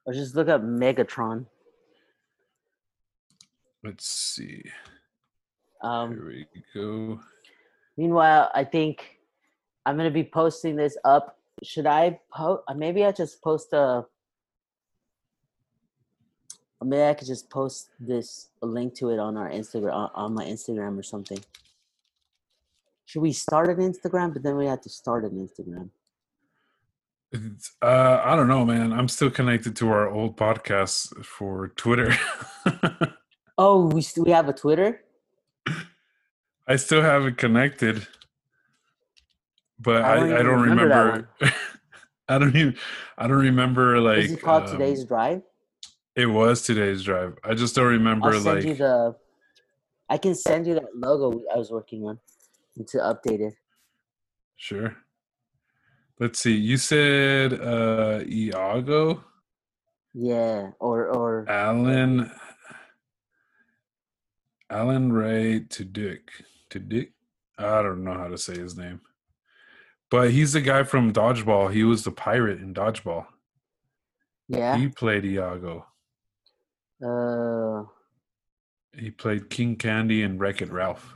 Or just look up Megatron. Let's see. Um, Here we go. Meanwhile, I think I'm gonna be posting this up. Should I post? Maybe I just post a. Maybe I could just post this a link to it on our Instagram on, on my Instagram or something. Should we start an Instagram? But then we have to start an Instagram. It's, uh, I don't know, man. I'm still connected to our old podcast for Twitter. Oh, we st- we have a Twitter. I still have it connected, but I I, don't I, even don't remember remember. I don't even. I don't remember like. Is it called um, Today's Drive? It was today's drive. I just don't I'll remember send like. you the. I can send you that logo I was working on to update it. Sure. Let's see. You said uh Iago, Yeah, or or Alan, Alan Ray to Dick to Dick. I don't know how to say his name, but he's the guy from Dodgeball. He was the pirate in Dodgeball. yeah. He played Iago. Uh, He played King Candy and Wreck It Ralph.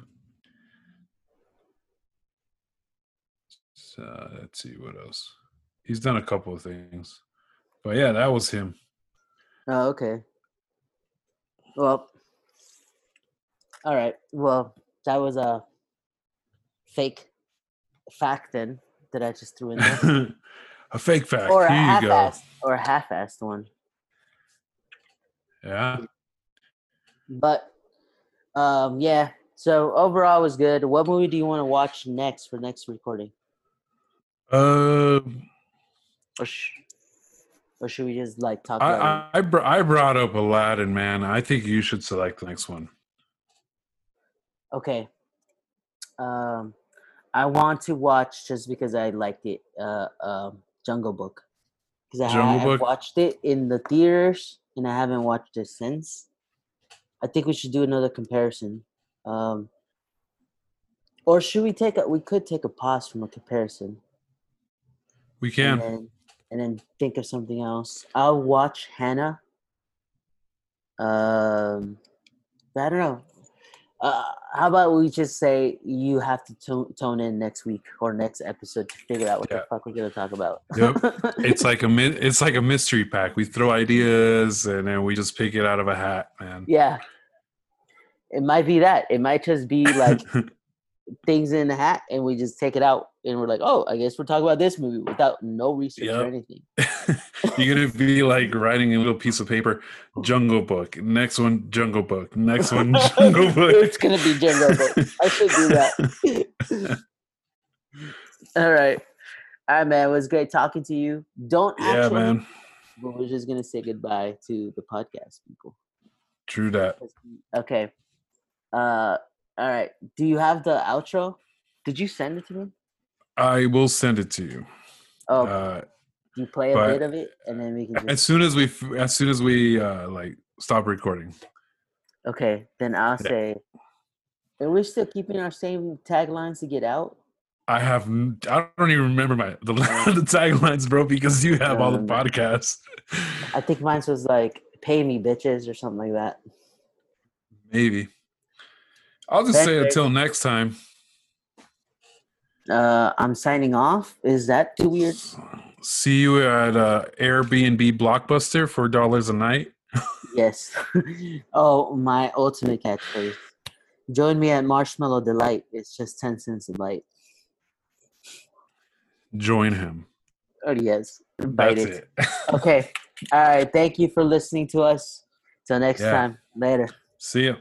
So let's see what else. He's done a couple of things, but yeah, that was him. Oh, okay. Well, all right. Well, that was a fake fact then that I just threw in there, a fake fact. or a Here you go. half-assed, or a half-assed one. Yeah. But, um, yeah. So overall, it was good. What movie do you want to watch next for next recording, Uh, or sh- or should we just like talk about? I I, I, br- I brought up Aladdin, man. I think you should select the next one. Okay. Um, I want to watch just because I liked it. Uh, um, Jungle Book. because I Jungle have watched it in the theaters and I haven't watched it since. I think we should do another comparison. Um, or should we take a? We could take a pause from a comparison. We and can. then, and then think of something else. I'll watch Hannah. Um, I don't know. Uh, how about we just say you have to to- tone in next week or next episode to figure out what Yeah. the fuck we're gonna talk about. Yep. It's like a mi- it's like a mystery pack. We throw ideas and then we just pick it out of a hat, man. yeah. It might be that. It might just be like things in the hat, and we just take it out, and we're like, "Oh, I guess we're talking about this movie without no research or anything." You're gonna be like writing a little piece of paper, Jungle Book. Next one, Jungle Book. Next one, Jungle Book. it's gonna be Jungle Book. I should do that. All right. All right, man. It was great talking to you. Don't yeah, actually, man. but we're just gonna say goodbye to the podcast people. True that. Okay. Uh all right. Do you have the outro? Did you send it to me? I will send it to you. Oh, Uh, you play a bit of it and then we can as soon as we as soon as we uh, like stop recording. Okay, then I'll Yeah. say are we still keeping our same taglines to get out? I have I don't even remember my the, the taglines, bro, because you have all the podcasts. I think mine was like pay me bitches or something like that. Maybe. I'll just Thanks, say Dave. until next time. Uh I'm signing off. Is that too weird? See you at uh, Airbnb Blockbuster for dollars a night. Yes. oh, my ultimate catchphrase. Join me at Marshmallow Delight. It's just 10 cents a bite. Join him. Oh, yes. Bite That's it. it. Okay. All right. Thank you for listening to us. Till next Yeah. time. Later. See ya.